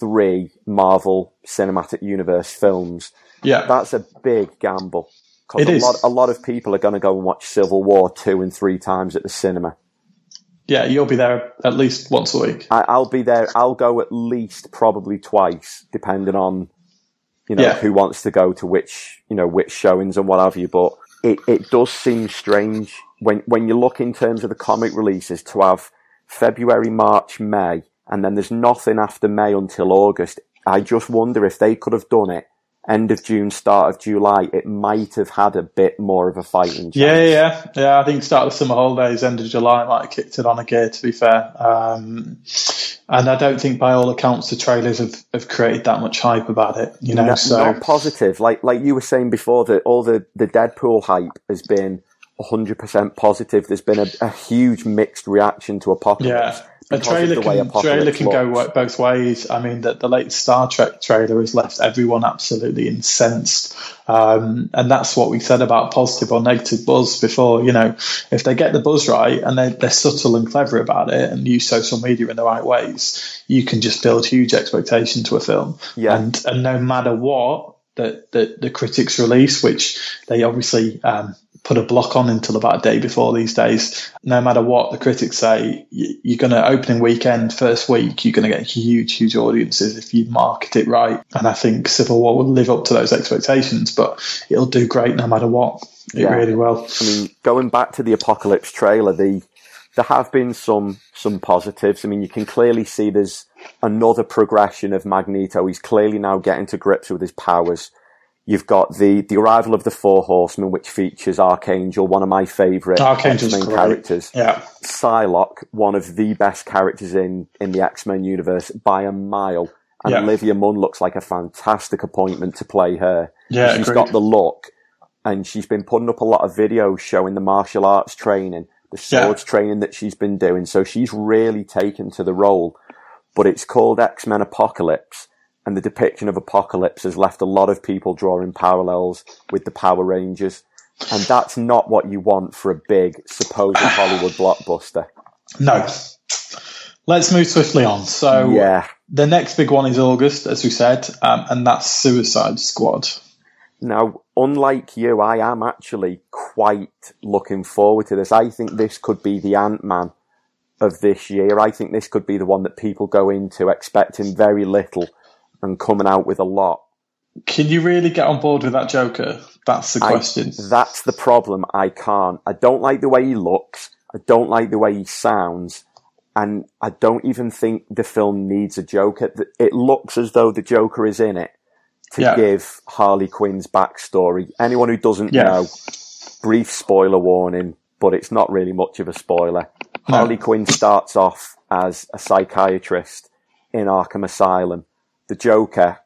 three Marvel Cinematic Universe films. Yeah, that's a big gamble. 'Cause a is. lot a lot of people are going to go and watch Civil War two and three times at the cinema. Yeah, you'll be there at least once a week. I, I'll be there. I'll go at least probably twice, depending on you know Yeah. who wants to go to which you know which showings and what have you. But it, it does seem strange when when you look in terms of the comic releases to have February, March, May, and then there's nothing after May until August. I just wonder if they could have done it end of June, start of July. It might have had a bit more of a fighting chance. Yeah, yeah, yeah. Yeah, I think start of the summer holidays, end of July, might have kicked it on a gear, to be fair. Um, and I don't think, by all accounts, the trailers have, have created that much hype about it. You know, No- so not positive. Like like you were saying before, that all the the Deadpool hype has been hundred percent positive. There's been a, a huge mixed reaction to Apocalypse. yeah. A trailer can, trailer can go looks. both ways. I mean, the, the latest Star Trek trailer has left everyone absolutely incensed. Um, and that's what we said about positive or negative buzz before. You know, if they get the buzz right and they're, they're subtle and clever about it and use social media in the right ways, you can just build huge expectation to a film. Yeah. And, and no matter what, the, the, the critics release, which they obviously um, put a block on until about a day before these days. No matter what the critics say, you're going to opening weekend, first week, you're going to get huge, huge audiences if you market it right. And I think Civil War will live up to those expectations, but it'll do great no matter what. It Yeah. really will. I mean, going back to the Apocalypse trailer, the there have been some some positives. I mean, you can clearly see there's another progression of Magneto. He's clearly now getting to grips with his powers. You've got the the arrival of the Four Horsemen, which features Archangel, one of my favourite Archangel's X-Men great. characters. Yeah. Psylocke, one of the best characters in in the X Men universe by a mile. And Yeah. Olivia Munn looks like a fantastic appointment to play her. Yeah, she's agreed. got the look, and she's been putting up a lot of videos showing the martial arts training, the Yeah. swords training that she's been doing. So she's really taken to the role. But it's called X Men Apocalypse, and the depiction of Apocalypse has left a lot of people drawing parallels with the Power Rangers. And that's not what you want for a big, supposed Hollywood blockbuster. No. Let's move swiftly on. So Yeah. the next big one is August, as we said, um, and that's Suicide Squad. Now, unlike you, I am actually quite looking forward to this. I think this could be the Ant Man of this year. I think this could be the one that people go into expecting very little and coming out with a lot. Can you really get on board with that Joker? That's the I- question. that's the problem. I can't. I don't like the way he looks. I don't like the way he sounds. And I don't even think the film needs a Joker. It looks as though the Joker is in it to Yeah. give Harley Quinn's backstory. Anyone who doesn't Yeah. know, brief spoiler warning, but it's not really much of a spoiler. No. Harley Quinn starts off as a psychiatrist in Arkham Asylum. The Joker,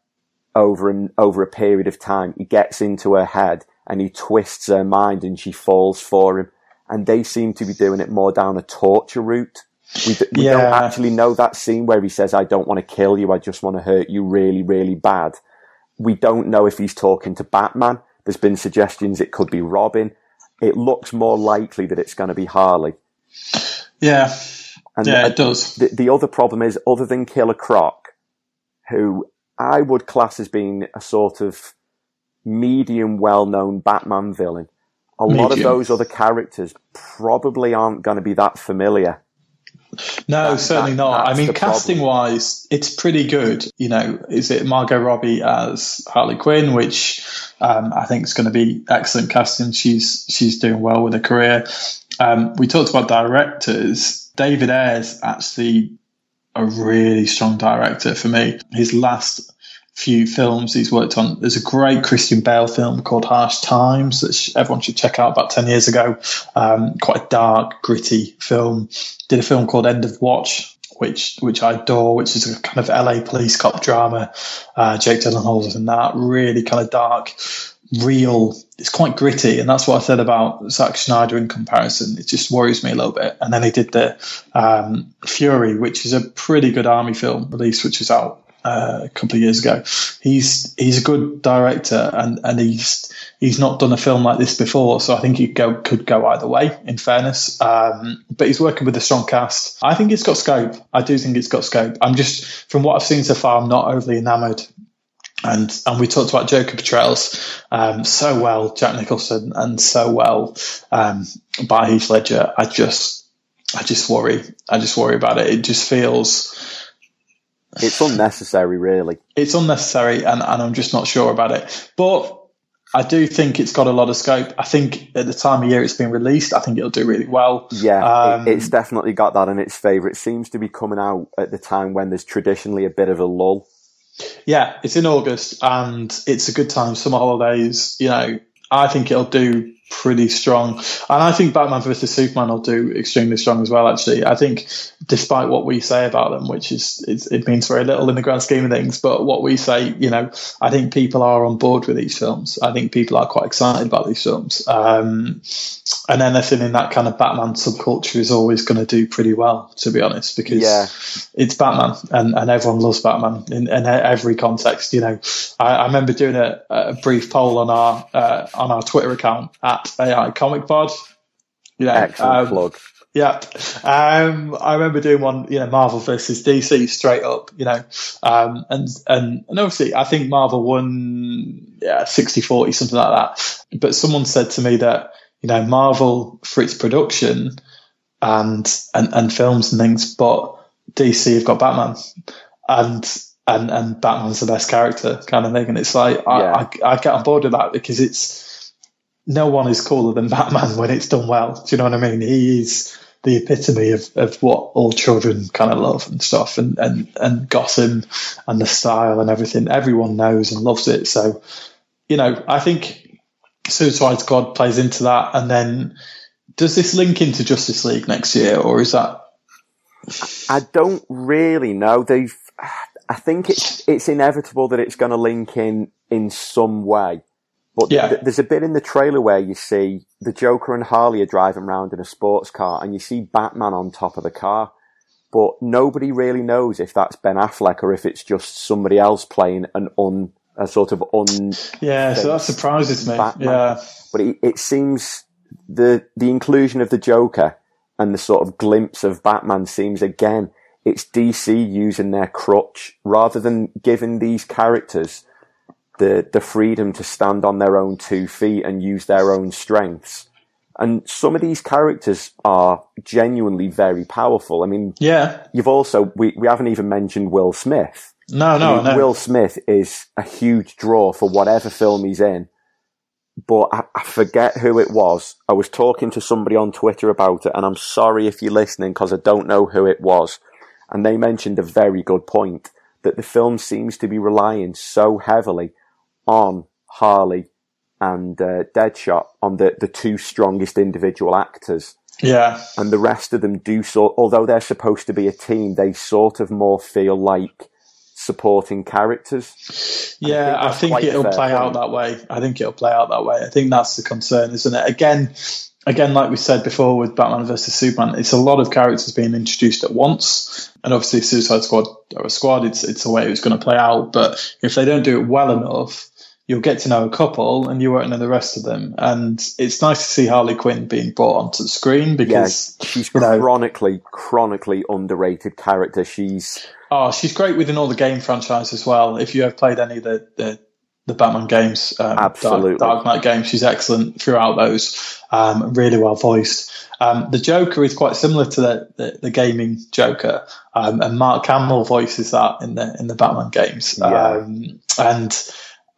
over and over a period of time, he gets into her head and he twists her mind and she falls for him. And they seem to be doing it more down a torture route We, d- we Yeah. don't actually know that scene where he says, I don't want to kill you, I just want to hurt you really, really bad. We don't know if he's talking to Batman. There's been suggestions it could be Robin. It looks more likely that it's going to be Harley. Yeah, And yeah, the- it does. The, the other problem is, other than Killer Croc, who I would class as being a sort of medium well-known Batman villain, a lot of those other characters probably aren't going to be that familiar. No, That- certainly that- not. I mean, the problem. casting wise, it's pretty good. You know, is it Margot Robbie as Harley Quinn, which um, I think is going to be excellent casting. She's she's doing well with her career. Um, we talked about directors. David Ayer's actually a really strong director for me. His last few films he's worked on. There's a great Christian Bale film called Harsh Times that everyone should check out about 10 years ago. Um, quite a dark, gritty film. Did a film called End of Watch, which which I adore, which is a kind of LA police cop drama. Uh, Jake Gyllenhaal's in that. Really kind of dark, real. It's quite gritty, and that's what I said about Zack Snyder in comparison. It just worries me a little bit. And then he did the um, Fury, which is a pretty good army film release, which was out uh, a couple of years ago. He's he's a good director, and and he's he's not done a film like this before, so I think he go could go either way. In fairness, um, but he's working with a strong cast. I think it's got scope. I do think it's got scope. I'm just from what I've seen so far, I'm not overly enamoured. And and we talked about Joker portrayals um, so well, Jack Nicholson, and so well um, by Heath Ledger. I just I just worry. I just worry about it. It just feels It's unnecessary, really. it's unnecessary and, and I'm just not sure about it. But I do think it's got a lot of scope. I think at the time of year it's been released, I think it'll do really well. Yeah, Um, it, it's definitely got that in its favour. It seems to be coming out at the time when there's traditionally a bit of a lull. Yeah, it's in August and it's a good time, summer holidays. You know, I think it'll do pretty strong. And I think Batman vs Superman will do extremely strong as well, actually. I think despite what we say about them, which is, it's, it means very little in the grand scheme of things, but what we say, you know, I think people are on board with these films. I think people are quite excited about these films. Um, and anything in that kind of Batman subculture is always going to do pretty well, to be honest, because Yeah. it's Batman and, and everyone loves Batman in, in every context. You know, I, I remember doing a, a brief poll on our uh, on our Twitter account at AI Comic Pod. You know, Excellent um, plug. yeah. Um, I remember doing one, you know, Marvel versus DC straight up, you know, um, and, and, and obviously I think Marvel won, yeah, 60 40, something like that. But someone said to me that, you know, Marvel for its production and, and, and films and things, but DC have got Batman and, and, and Batman's the best character kind of thing. And it's like, I, I, I get on board with that because it's, no one is cooler than Batman when it's done well. Do you know what I mean? He is the epitome of, of what all children kind of love and stuff and, and, and Gotham and the style and everything. Everyone knows and loves it. So, you know, I think Suicide Squad plays into that. And then does this link into Justice League next year or is that I don't really know. They've. I think it's it's inevitable that it's going to link in in some way. But Yeah. th- there's a bit in the trailer where you see the Joker and Harley are driving around in a sports car, and you see Batman on top of the car. But nobody really knows if that's Ben Affleck or if it's just somebody else playing an un a sort of un. Yeah, so that surprises me. Batman. Yeah. But it, it seems the the inclusion of the Joker and the sort of glimpse of Batman seems again it's DC using their crutch rather than giving these characters the the freedom to stand on their own two feet and use their own strengths. And some of these characters are genuinely very powerful. I mean, Yeah. you've also we, we haven't even mentioned Will Smith. No, no, I mean, no. Will Smith is a huge draw for whatever film he's in. But I, I forget who it was. I was talking to somebody on Twitter about it, and I'm sorry if you're listening because I don't know who it was. And they mentioned a very good point that the film seems to be relying so heavily on Harley and uh, Deadshot, on the, the two strongest individual actors Yeah. and the rest of them do sort although they're supposed to be a team they sort of more feel like supporting characters Yeah, I think, quite a it'll play out that way. I think it'll play out that way. I think that's the concern, isn't it? Again, again, like we said before with Batman versus Superman, it's a lot of characters being introduced at once. And obviously, Suicide Squad or a squad, it's it's the way it was going to play out. But if they don't do it well enough, you'll get to know a couple and you won't know the rest of them. And it's nice to see Harley Quinn being brought onto the screen because yeah, she's you know, chronically, chronically underrated character. She's oh, she's great within all the game franchise as well. If you have played any of the, the the Batman games, um, Absolutely. Dark, Dark Knight games. She's excellent throughout those. Um, really well voiced. Um, the Joker is quite similar to the, the, the gaming Joker, um, and Mark Hamill voices that in the in the Batman games. Yeah. Um, and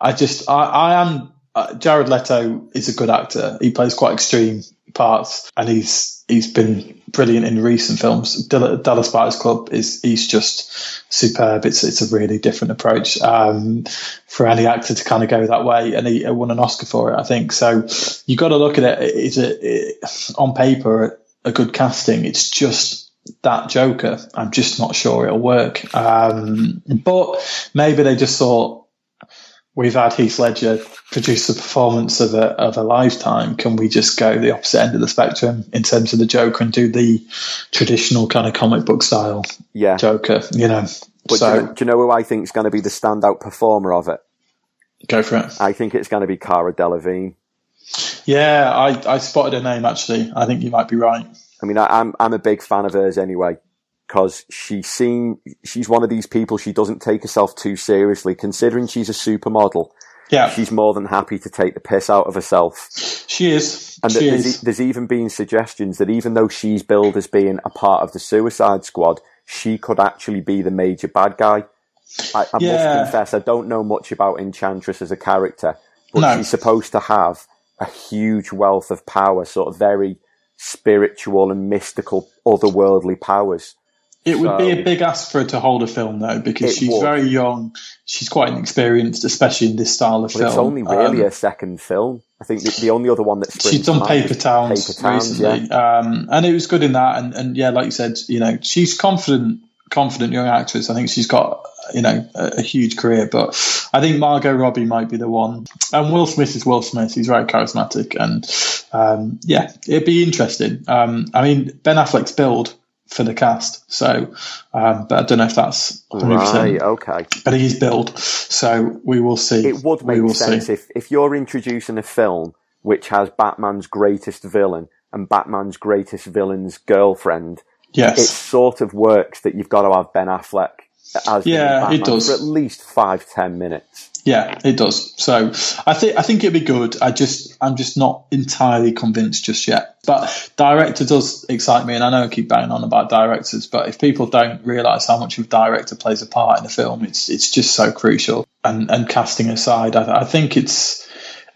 I just I, I am uh, Jared Leto is a good actor. He plays quite extreme parts, and he's he's been brilliant in recent films. Dallas Buyers Club is he's just superb. It's it's a really different approach um, for any actor to kind of go that way, and he won an Oscar for it, I think. So you got to look at it. It's a it, on paper a good casting. It's just that Joker. I'm just not sure it'll work. Um, but maybe they just thought we've had Heath Ledger produce the performance of a of a lifetime. Can we just go the opposite end of the spectrum in terms of the Joker and do the traditional kind of comic book style yeah. Joker? You know. But so do, you know, do you know who I think is going to be the standout performer of it? go for it. I think it's going to be Cara Delevingne. Yeah, I, I spotted her name actually. I think you might be right. I mean, I, I'm I'm a big fan of hers anyway because she seem she's one of these people. She doesn't take herself too seriously, considering she's a supermodel. Yeah, she's more than happy to take the piss out of herself. She is. And she there's, is. there's even been suggestions that even though she's billed as being a part of the Suicide Squad, she could actually be the major bad guy. I, I Yeah. must confess, I don't know much about Enchantress as a character, but No. she's supposed to have a huge wealth of power, sort of very spiritual and mystical, otherworldly powers. It would be a big ask for her to hold a film though, because she's would. very young. She's quite inexperienced, especially in this style of But film. it's only really Um, her second film. I think the, the only other one that's She's done Paper Towns, Paper Towns, recently, yeah. um, and it was good in that. And, and yeah, like you said, you know, she's confident, confident young actress. I think she's got you know a, a huge career, but I think Margot Robbie might be the one. And Will Smith is Will Smith. He's very charismatic, and um, yeah, it'd be interesting. Um, I mean, Ben Affleck's billed for the cast, so um, but I don't know if that's 100%. Right, okay. But he's billed, so we will see. It would make sense see. if, if you're introducing a film which has Batman's greatest villain and Batman's greatest villain's girlfriend. Yes. It sort of works that you've got to have Ben Affleck as Yeah, Batman it does. for at least five, ten minutes. Yeah, it does. So I think I think it'd be good. I just I'm just not entirely convinced just yet. But director does excite me, and I know I keep banging on about directors, but if people don't realise how much of director plays a part in a film, it's it's just so crucial. And and casting aside, I, I think it's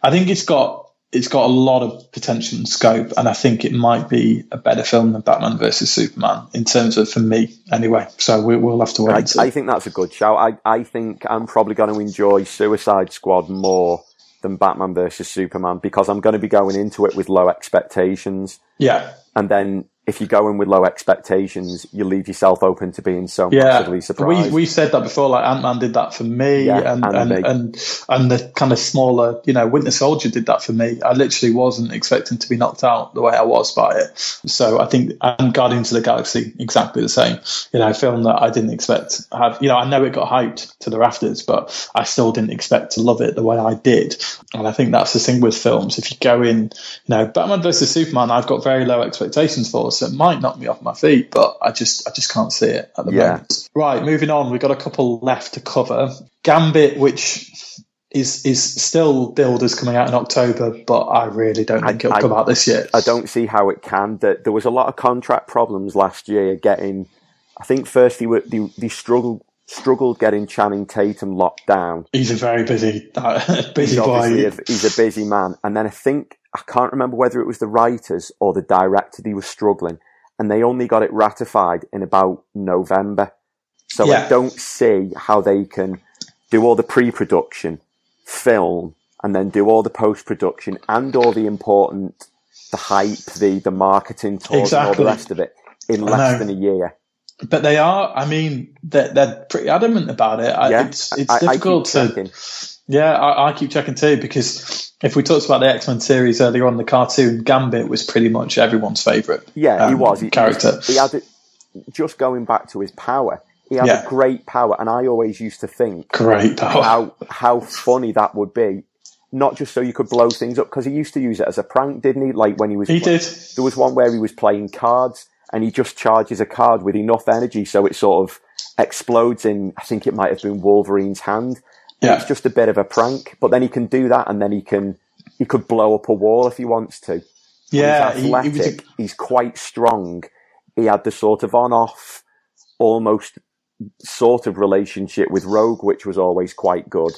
I think it's got it's got a lot of potential and scope, and I think it might be a better film than Batman versus Superman in terms of for me anyway. So we, we'll have to wait. I. I think that's a good shout. I, I think I'm probably going to enjoy Suicide Squad more than Batman versus Superman because I'm going to be going into it with low expectations. yeah. And then if you go in with low expectations, you leave yourself open to being so Yeah, massively surprised. we we said that before. Like Ant Man did that for me, Yeah, and and and, and and the kind of smaller, you know, Winter Soldier did that for me. I literally wasn't expecting to be knocked out the way I was by it. So I think and Guardians of the Galaxy exactly the same. You know, a film that I didn't expect. Have you know? I know it got hyped to the rafters, but I still didn't expect to love it the way I did. And I think that's the thing with films. If you go in, you know, Batman versus Superman, I've got very low expectations for, so it might knock me off my feet, but I just I just can't see it at the Yeah. moment. Right, moving on. We've got a couple left to cover. Gambit, which is is still billed as coming out in October, but I really don't think it'll I- come out this year. I don't see how it can. There, there was a lot of contract problems last year getting. I think first they were they, they struggled struggled getting Channing Tatum locked down. He's a very busy busy he's boy. a, he's a busy man. And then I think I can't remember whether it was the writers or the director they were struggling, and they only got it ratified in about November. So I don't see how they can do all the pre-production, film, and then do all the post-production and all the important, the hype, the the marketing tours, and all the rest of it in I less than a year. But they are. I mean, they're, they're pretty adamant about it. I, Yeah, it's it's I- I difficult to. checking. Yeah, I, I keep checking too because if we talked about the X Men series earlier on, the cartoon Gambit was pretty much everyone's favourite. Yeah, he um, was he, character. He had it, just going back to his power. He had Yeah. a great power, and I always used to think Great power. how how funny that would be. Not just so you could blow things up, because he used to use it as a prank, didn't he? Like when he was He did. There was one where he was playing cards, and he just charges a card with enough energy so it sort of explodes in. I think it might have been Wolverine's hand. Yeah. It's just a bit of a prank, but then he can do that, and then he can he could blow up a wall if he wants to. Yeah, he's he- he was a- athletic. he's quite strong. He had the sort of on-off, almost sort of relationship with Rogue, which was always quite good.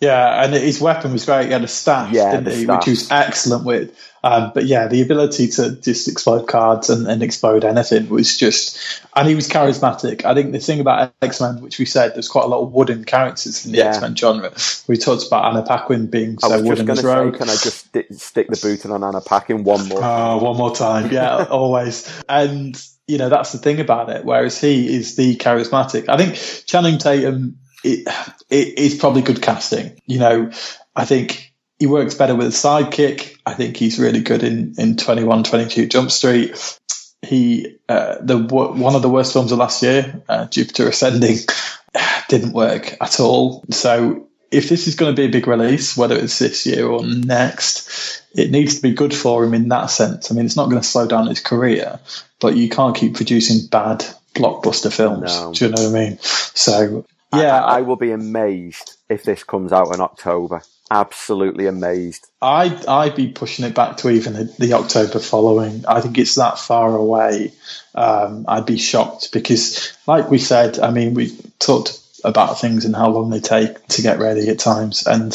Yeah, and his weapon was great. He had a staff, Yeah, didn't he? staff. Which he was excellent with. Um, but yeah, the ability to just explode cards and, and explode anything was just, and he was charismatic. I think the thing about X Men, which we said, there's quite a lot of wooden characters in the Yeah. X Men genre. We talked about Anna Paquin being I so wooden going as to say, can I just sti- stick the boot in on Anna Paquin one more? Oh, one more time. Yeah, always. And, you know, that's the thing about it. Whereas he is the charismatic. I think Channing Tatum it, it is probably good casting. You know, I think he works better with a sidekick. I think he's really good in, in 21, 22 Jump Street. He, uh, the one of the worst films of last year, uh, Jupiter Ascending, didn't work at all. So if this is going to be a big release, whether it's this year or next, it needs to be good for him in that sense. I mean, it's not going to slow down his career, but you can't keep producing bad blockbuster films. No. Do you know what I mean? So yeah, I, I will be amazed if this comes out in October. Absolutely amazed. I'd, I'd be pushing it back to even the, the October following. I think it's that far away. Um, I'd be shocked because, like we said, I mean, we talked about things and how long they take to get ready at times, and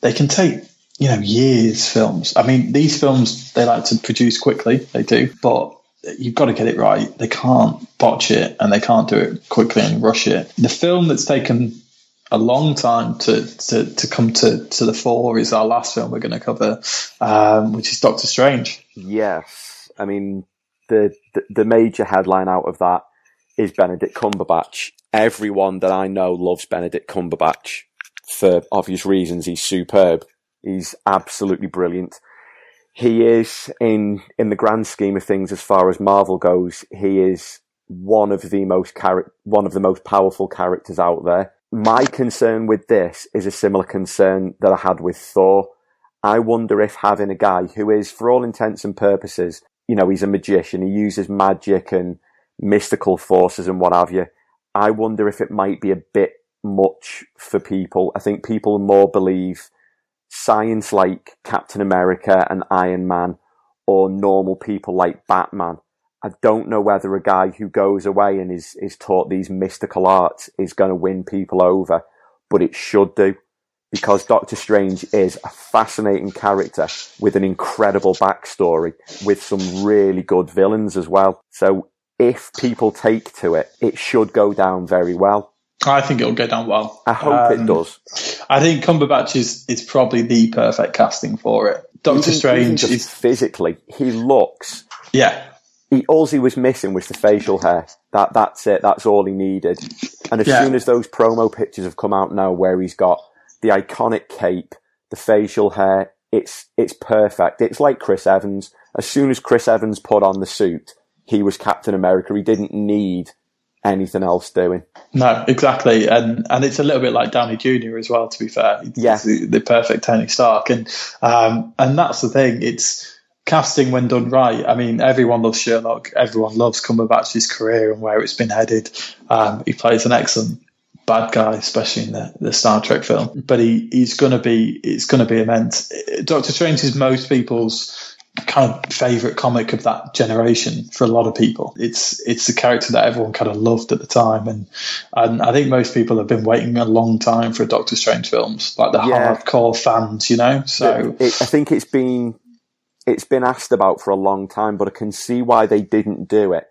they can take, you know, years. Films. I mean, these films they like to produce quickly. They do, but you've got to get it right. They can't botch it, and they can't do it quickly and rush it. The film that's taken a long time to, to, to come to, to the fore is our last film we're going to cover, um, which is Doctor Strange. Yes, I mean the, the the major headline out of that is Benedict Cumberbatch. Everyone that I know loves Benedict Cumberbatch for obvious reasons. He's superb. He's absolutely brilliant. He is in in the grand scheme of things, as far as Marvel goes, he is one of the most char- one of the most powerful characters out there. My concern with this is a similar concern that I had with Thor. I wonder if having a guy who is, for all intents and purposes, you know, he's a magician, he uses magic and mystical forces and what have you. I wonder if it might be a bit much for people. I think people more believe science like Captain America and Iron Man or normal people like Batman. I don't know whether a guy who goes away and is, is taught these mystical arts is going to win people over, but it should do because Doctor Strange is a fascinating character with an incredible backstory with some really good villains as well. So if people take to it, it should go down very well. I think it'll go down well. I hope it Um, does. I think Cumberbatch is, is probably the perfect casting for it. Doctor Even- even Strange just is, physically, he looks. yeah, He, all he was missing was the facial hair. That that's it. That's all he needed. And as Yeah. soon as those promo pictures have come out now, where he's got the iconic cape, the facial hair, it's it's perfect. It's like Chris Evans. As soon as Chris Evans put on the suit, he was Captain America. He didn't need anything else doing. No, exactly, and and it's a little bit like Downey Jr. as well. To be fair, He's Yeah. the, the perfect Tony Stark, and um, and that's the thing. It's casting when done right. I mean, everyone loves Sherlock. Everyone loves Cumberbatch's career and where it's been headed. Um, he plays an excellent bad guy, especially in the, the Star Trek film. But he, he's going to be it's going to be immense. Doctor Strange is most people's kind of favorite comic of that generation for a lot of people. It's it's a character that everyone kind of loved at the time, and and I think most people have been waiting a long time for Doctor Strange films, like the Yeah. hardcore fans, you know. So It, I think it's been it's been asked about for a long time, but I can see why they didn't do it.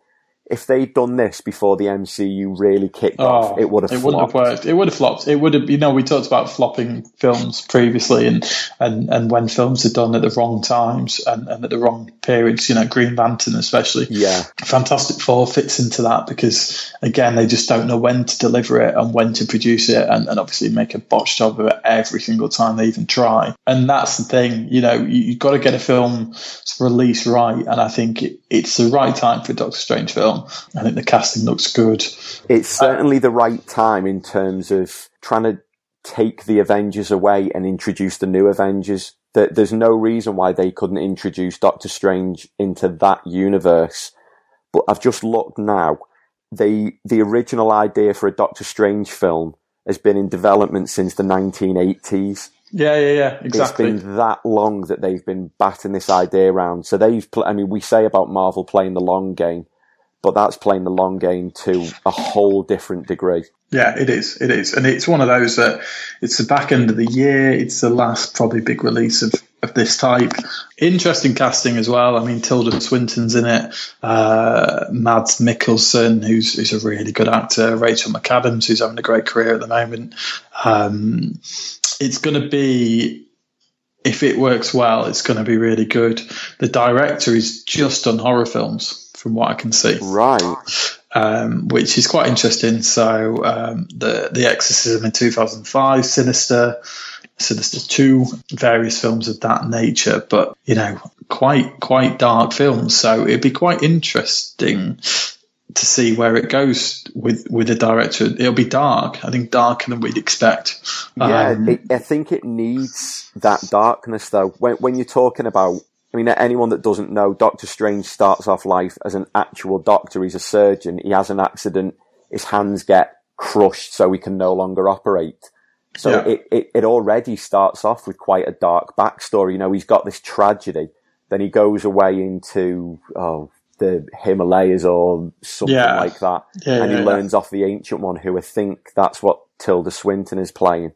If they'd done this before the MCU really kicked Oh, off, it would have it wouldn't have worked. It would have flopped. It would have. You know, we talked about flopping films previously, and and and when films are done at the wrong times and, and at the wrong periods. You know, Green Lantern especially. Yeah. Fantastic Four fits into that because again, they just don't know when to deliver it and when to produce it, and, and obviously make a botch job of it every single time they even try. And that's the thing. You know, you, you've got to get a film released right, and I think it, it's the right time for a Doctor Strange film. I think the casting looks good. It's certainly the right time in terms of trying to take the Avengers away and introduce the new Avengers. There- There's no reason why they couldn't introduce Doctor Strange into that universe. But I've just looked now. The the original idea for a Doctor Strange film has been in development since the 1980s. Yeah, yeah, yeah, exactly. It's been that long that they've been batting this idea around. So they've, pl- I mean, we say about Marvel playing the long game, but that's playing the long game to a whole different degree. Yeah, it is. It is, and it's one of those that it's the back end of the year. It's the last probably big release of, of this type. Interesting casting as well. I mean, Tilda Swinton's in it. Uh, Mads Mikkelsen, who's who's a really good actor. Rachel McAdams, who's having a great career at the moment. Um, it's going to be. If it works well, it's going to be really good. The director is just on horror films, from what I can see Right. um, which is quite interesting. So um, the the Exorcism in 2005, Sinister, Sinister Two, various films of that nature, but you know, quite quite dark films. So it'd be quite interesting to see where it goes with with the director. It'll be dark. I think darker than we'd expect. Yeah, Um, it, I think it needs that darkness though. When, when you're talking about, I mean, anyone that doesn't know, Doctor Strange starts off life as an actual doctor. He's a surgeon. He has an accident. His hands get crushed so he can no longer operate. So Yeah. it, it, it already starts off with quite a dark backstory. You know, he's got this tragedy. Then he goes away into, oh, the Himalayas or something Yeah. like that. Yeah, and he learns off the ancient one who I think that's what Tilda Swinton is playing.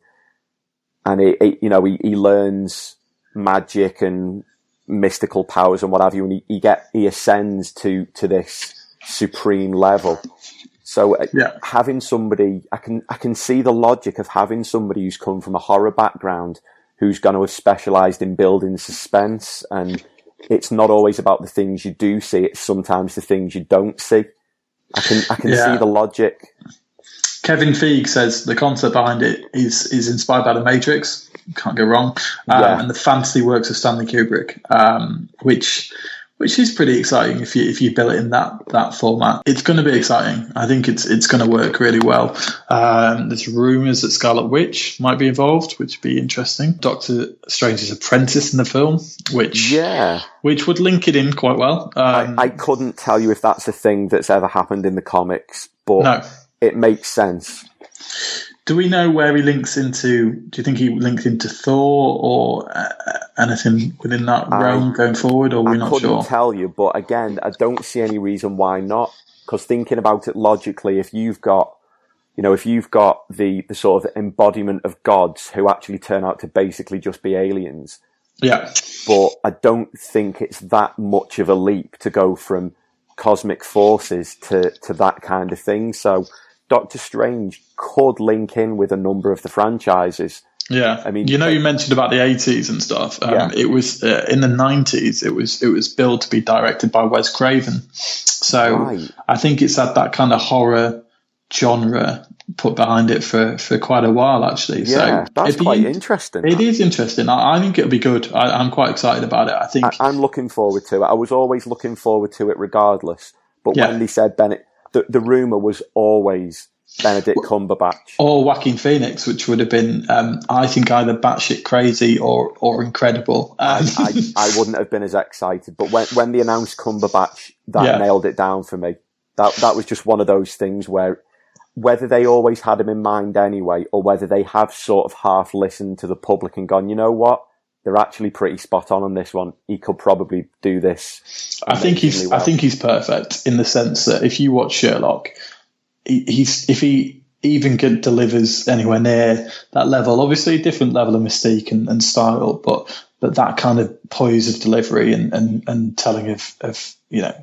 And it, it you know, he, he learns magic and mystical powers and what have you, and he, he get he ascends to to this supreme level. So uh, Yeah. having somebody, I can I can see the logic of having somebody who's come from a horror background, who's going to have specialised in building suspense, and it's not always about the things you do see; it's sometimes the things you don't see. I can I can Yeah. see the logic. Kevin Feige says the concept behind it is is inspired by The Matrix. Can't go wrong. Um, Yeah. And the fantasy works of Stanley Kubrick, um, which which is pretty exciting if you if you build it in that that format. It's going to be exciting. I think it's it's going to work really well. Um, there's rumours that Scarlet Witch might be involved, which would be interesting. Doctor Strange's apprentice in the film, which Yeah. which would link it in quite well. Um, I couldn't tell you if that's a thing that's ever happened in the comics, but No. It makes sense. Do we know where he links into? Do you think he linked into Thor or uh, anything within that realm going forward, or we're I not couldn't sure? tell you, but again, I don't see any reason why not. Because thinking about it logically, if you've got, you know, if you've got the, the sort of embodiment of gods who actually turn out to basically just be aliens, Yeah, but I don't think it's that much of a leap to go from cosmic forces to, to that kind of thing. So Doctor Strange could link in with a number of the franchises. yeah. I mean, you know, you mentioned about the '80s and stuff. Um, Yeah. It was uh, in the '90s. It was it was billed to be directed by Wes Craven. So Right. I think it's had that kind of horror genre put behind it for, for quite a while, actually. Yeah, so that's quite in- interesting. It is interesting. I, I think it'll be good. I, I'm quite excited about it. I think I, I'm looking forward to it. I was always looking forward to it regardless. But Yeah. when they said Bennett, the, the rumour was always Benedict Cumberbatch. or Joaquin Phoenix, which would have been, um, I think, either batshit crazy or or incredible. Um, I, I wouldn't have been as excited. But when, when they announced Cumberbatch, that Yeah. nailed it down for me. That, that was just one of those things where whether they always had him in mind anyway, or whether they have sort of half listened to the public and gone, you know what? They're actually pretty spot on on this one. He could probably do this. I think he's amazingly I think he's perfect in the sense that if you watch Sherlock, he, he's if he even get, delivers anywhere near that level, obviously a different level of mystique and, and style, but but that kind of poise of delivery and, and, and telling of, of you know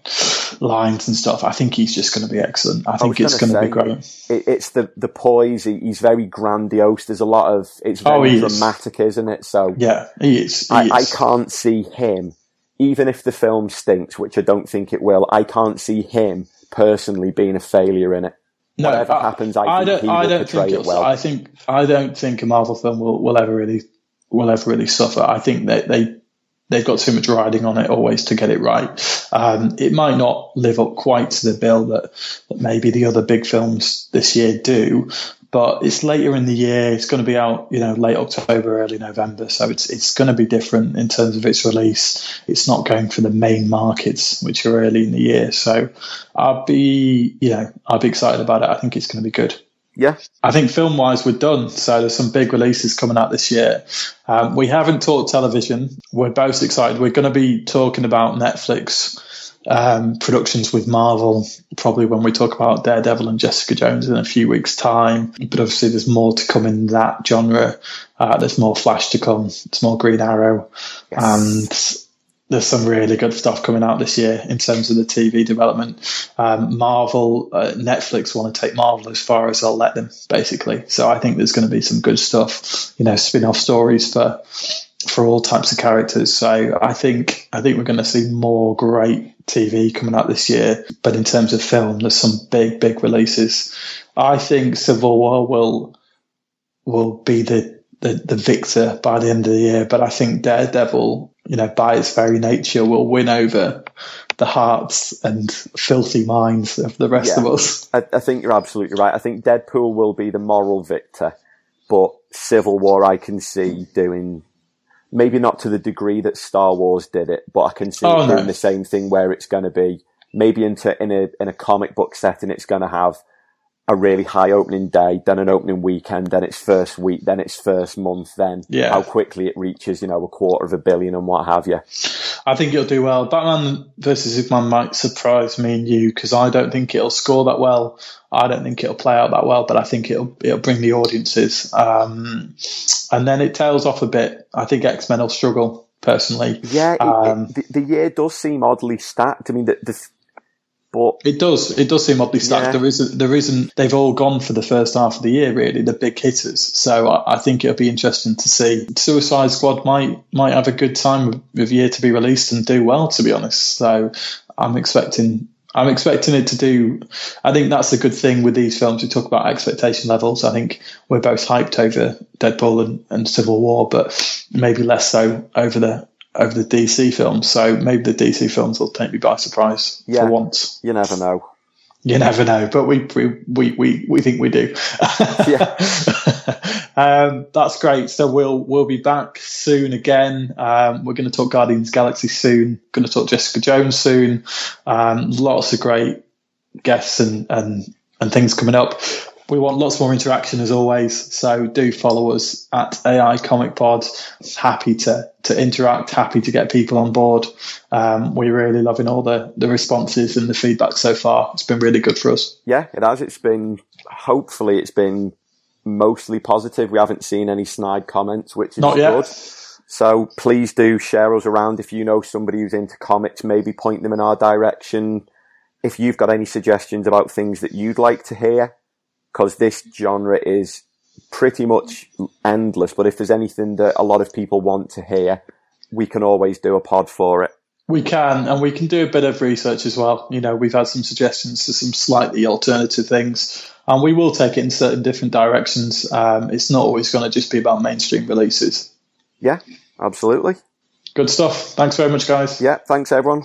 lines and stuff. I think he's just going to be excellent. I think it's going to be great. It, it's the the poise. He, he's very grandiose. There's a lot of it's oh, very Oh, he is. dramatic, is. not it? So Yeah, he is. He I, I can't see him, even if the film stinks, which I don't think it will. I can't see him personally being a failure in it. No, Whatever I- happens, I, I think don't. he I don't portray think. it well. I think. I don't think a Marvel film will, will ever really will ever really suffer. I think that they they've got too much riding on it always to get it right. Um, it might not live up quite to the bill that, that maybe the other big films this year do. But it's later in the year. It's going to be out, you know, late October, early November. So it's it's going to be different in terms of its release. It's not going for the main markets, which are early in the year. So I'll be, you know, I'll be excited about it. I think it's going to be good. Yeah, I think film wise, we're done. So there's some big releases coming out this year. Um, we haven't talked television. We're both excited. We're going to be talking about Netflix um, productions with Marvel, probably when we talk about Daredevil and Jessica Jones in a few weeks' time. But obviously, there's more to come in that genre. Uh, there's more Flash to come. There's more Green Arrow. And there's some really good stuff coming out this year in terms of the TV development. Um, Marvel, uh, Netflix want to take Marvel as far as they'll let them, basically. So I think there's going to be some good stuff, you know, spin-off stories for for all types of characters. So I think I think we're going to see more great TV coming out this year. But in terms of film, there's some big big releases. I think Civil War will will be the the, the victor by the end of the year. But I think Daredevil, you know, by its very nature, will win over the hearts and filthy minds of the rest Yeah. of us. I, I think you're absolutely right. I think Deadpool will be the moral victor, but Civil War I can see doing maybe not to the degree that Star Wars did it, but I can see Oh, it no. doing the same thing where it's going to be maybe into in a in a comic book setting. It's going to have a really high opening day, then an opening weekend, then its first week, then its first month, then Yeah. how quickly it reaches, you know, a quarter of a billion and what have you. I think it'll do well. Batman versus Superman might surprise me and you because I don't think it'll score that well. I don't think it'll play out that well, but I think it'll it'll bring the audiences. Um, and then it tails off a bit. I think X Men will struggle personally. Yeah, it, Um, it, the, the year does seem oddly stacked. I mean, the, the but It does. It does seem oddly stacked. Yeah. There isn't. There isn't. They've all gone for the first half of the year, really. The big hitters. So I, I think it'll be interesting to see. Suicide Squad might might have a good time of, of year to be released and do well. To be honest, so I'm expecting. I'm expecting it to do. I think that's a good thing with these films. We talk about expectation levels. I think we're both hyped over Deadpool and, and Civil War, but maybe less so over the over the DC films. So maybe the DC films will take me by surprise Yeah. for once. you never know. You never know, but we we we we, think we do. Yeah. um, that's great. So we'll we'll be back soon again. Um, we're going to talk Guardians Galaxy soon. Going to talk Jessica Jones soon. Um, lots of great guests and and and things coming up. We want lots more interaction as always. So do follow us at AI Comic Pod. Happy to to interact. Happy to get people on board. Um, we're really loving all the the responses and the feedback so far. It's been really good for us. Yeah, it has. It's been hopefully it's been mostly positive. We haven't seen any snide comments, which is Not yet. good. So please do share us around if you know somebody who's into comics. Maybe point them in our direction. If you've got any suggestions about things that you'd like to hear, because this genre is pretty much endless. But if there's anything that a lot of people want to hear, we can always do a pod for it. We can, and we can do a bit of research as well. You know, we've had some suggestions to some slightly alternative things, and we will take it in certain different directions. Um, it's not always going to just be about mainstream releases. Yeah, absolutely. Good stuff. Thanks very much, guys. Yeah, thanks everyone.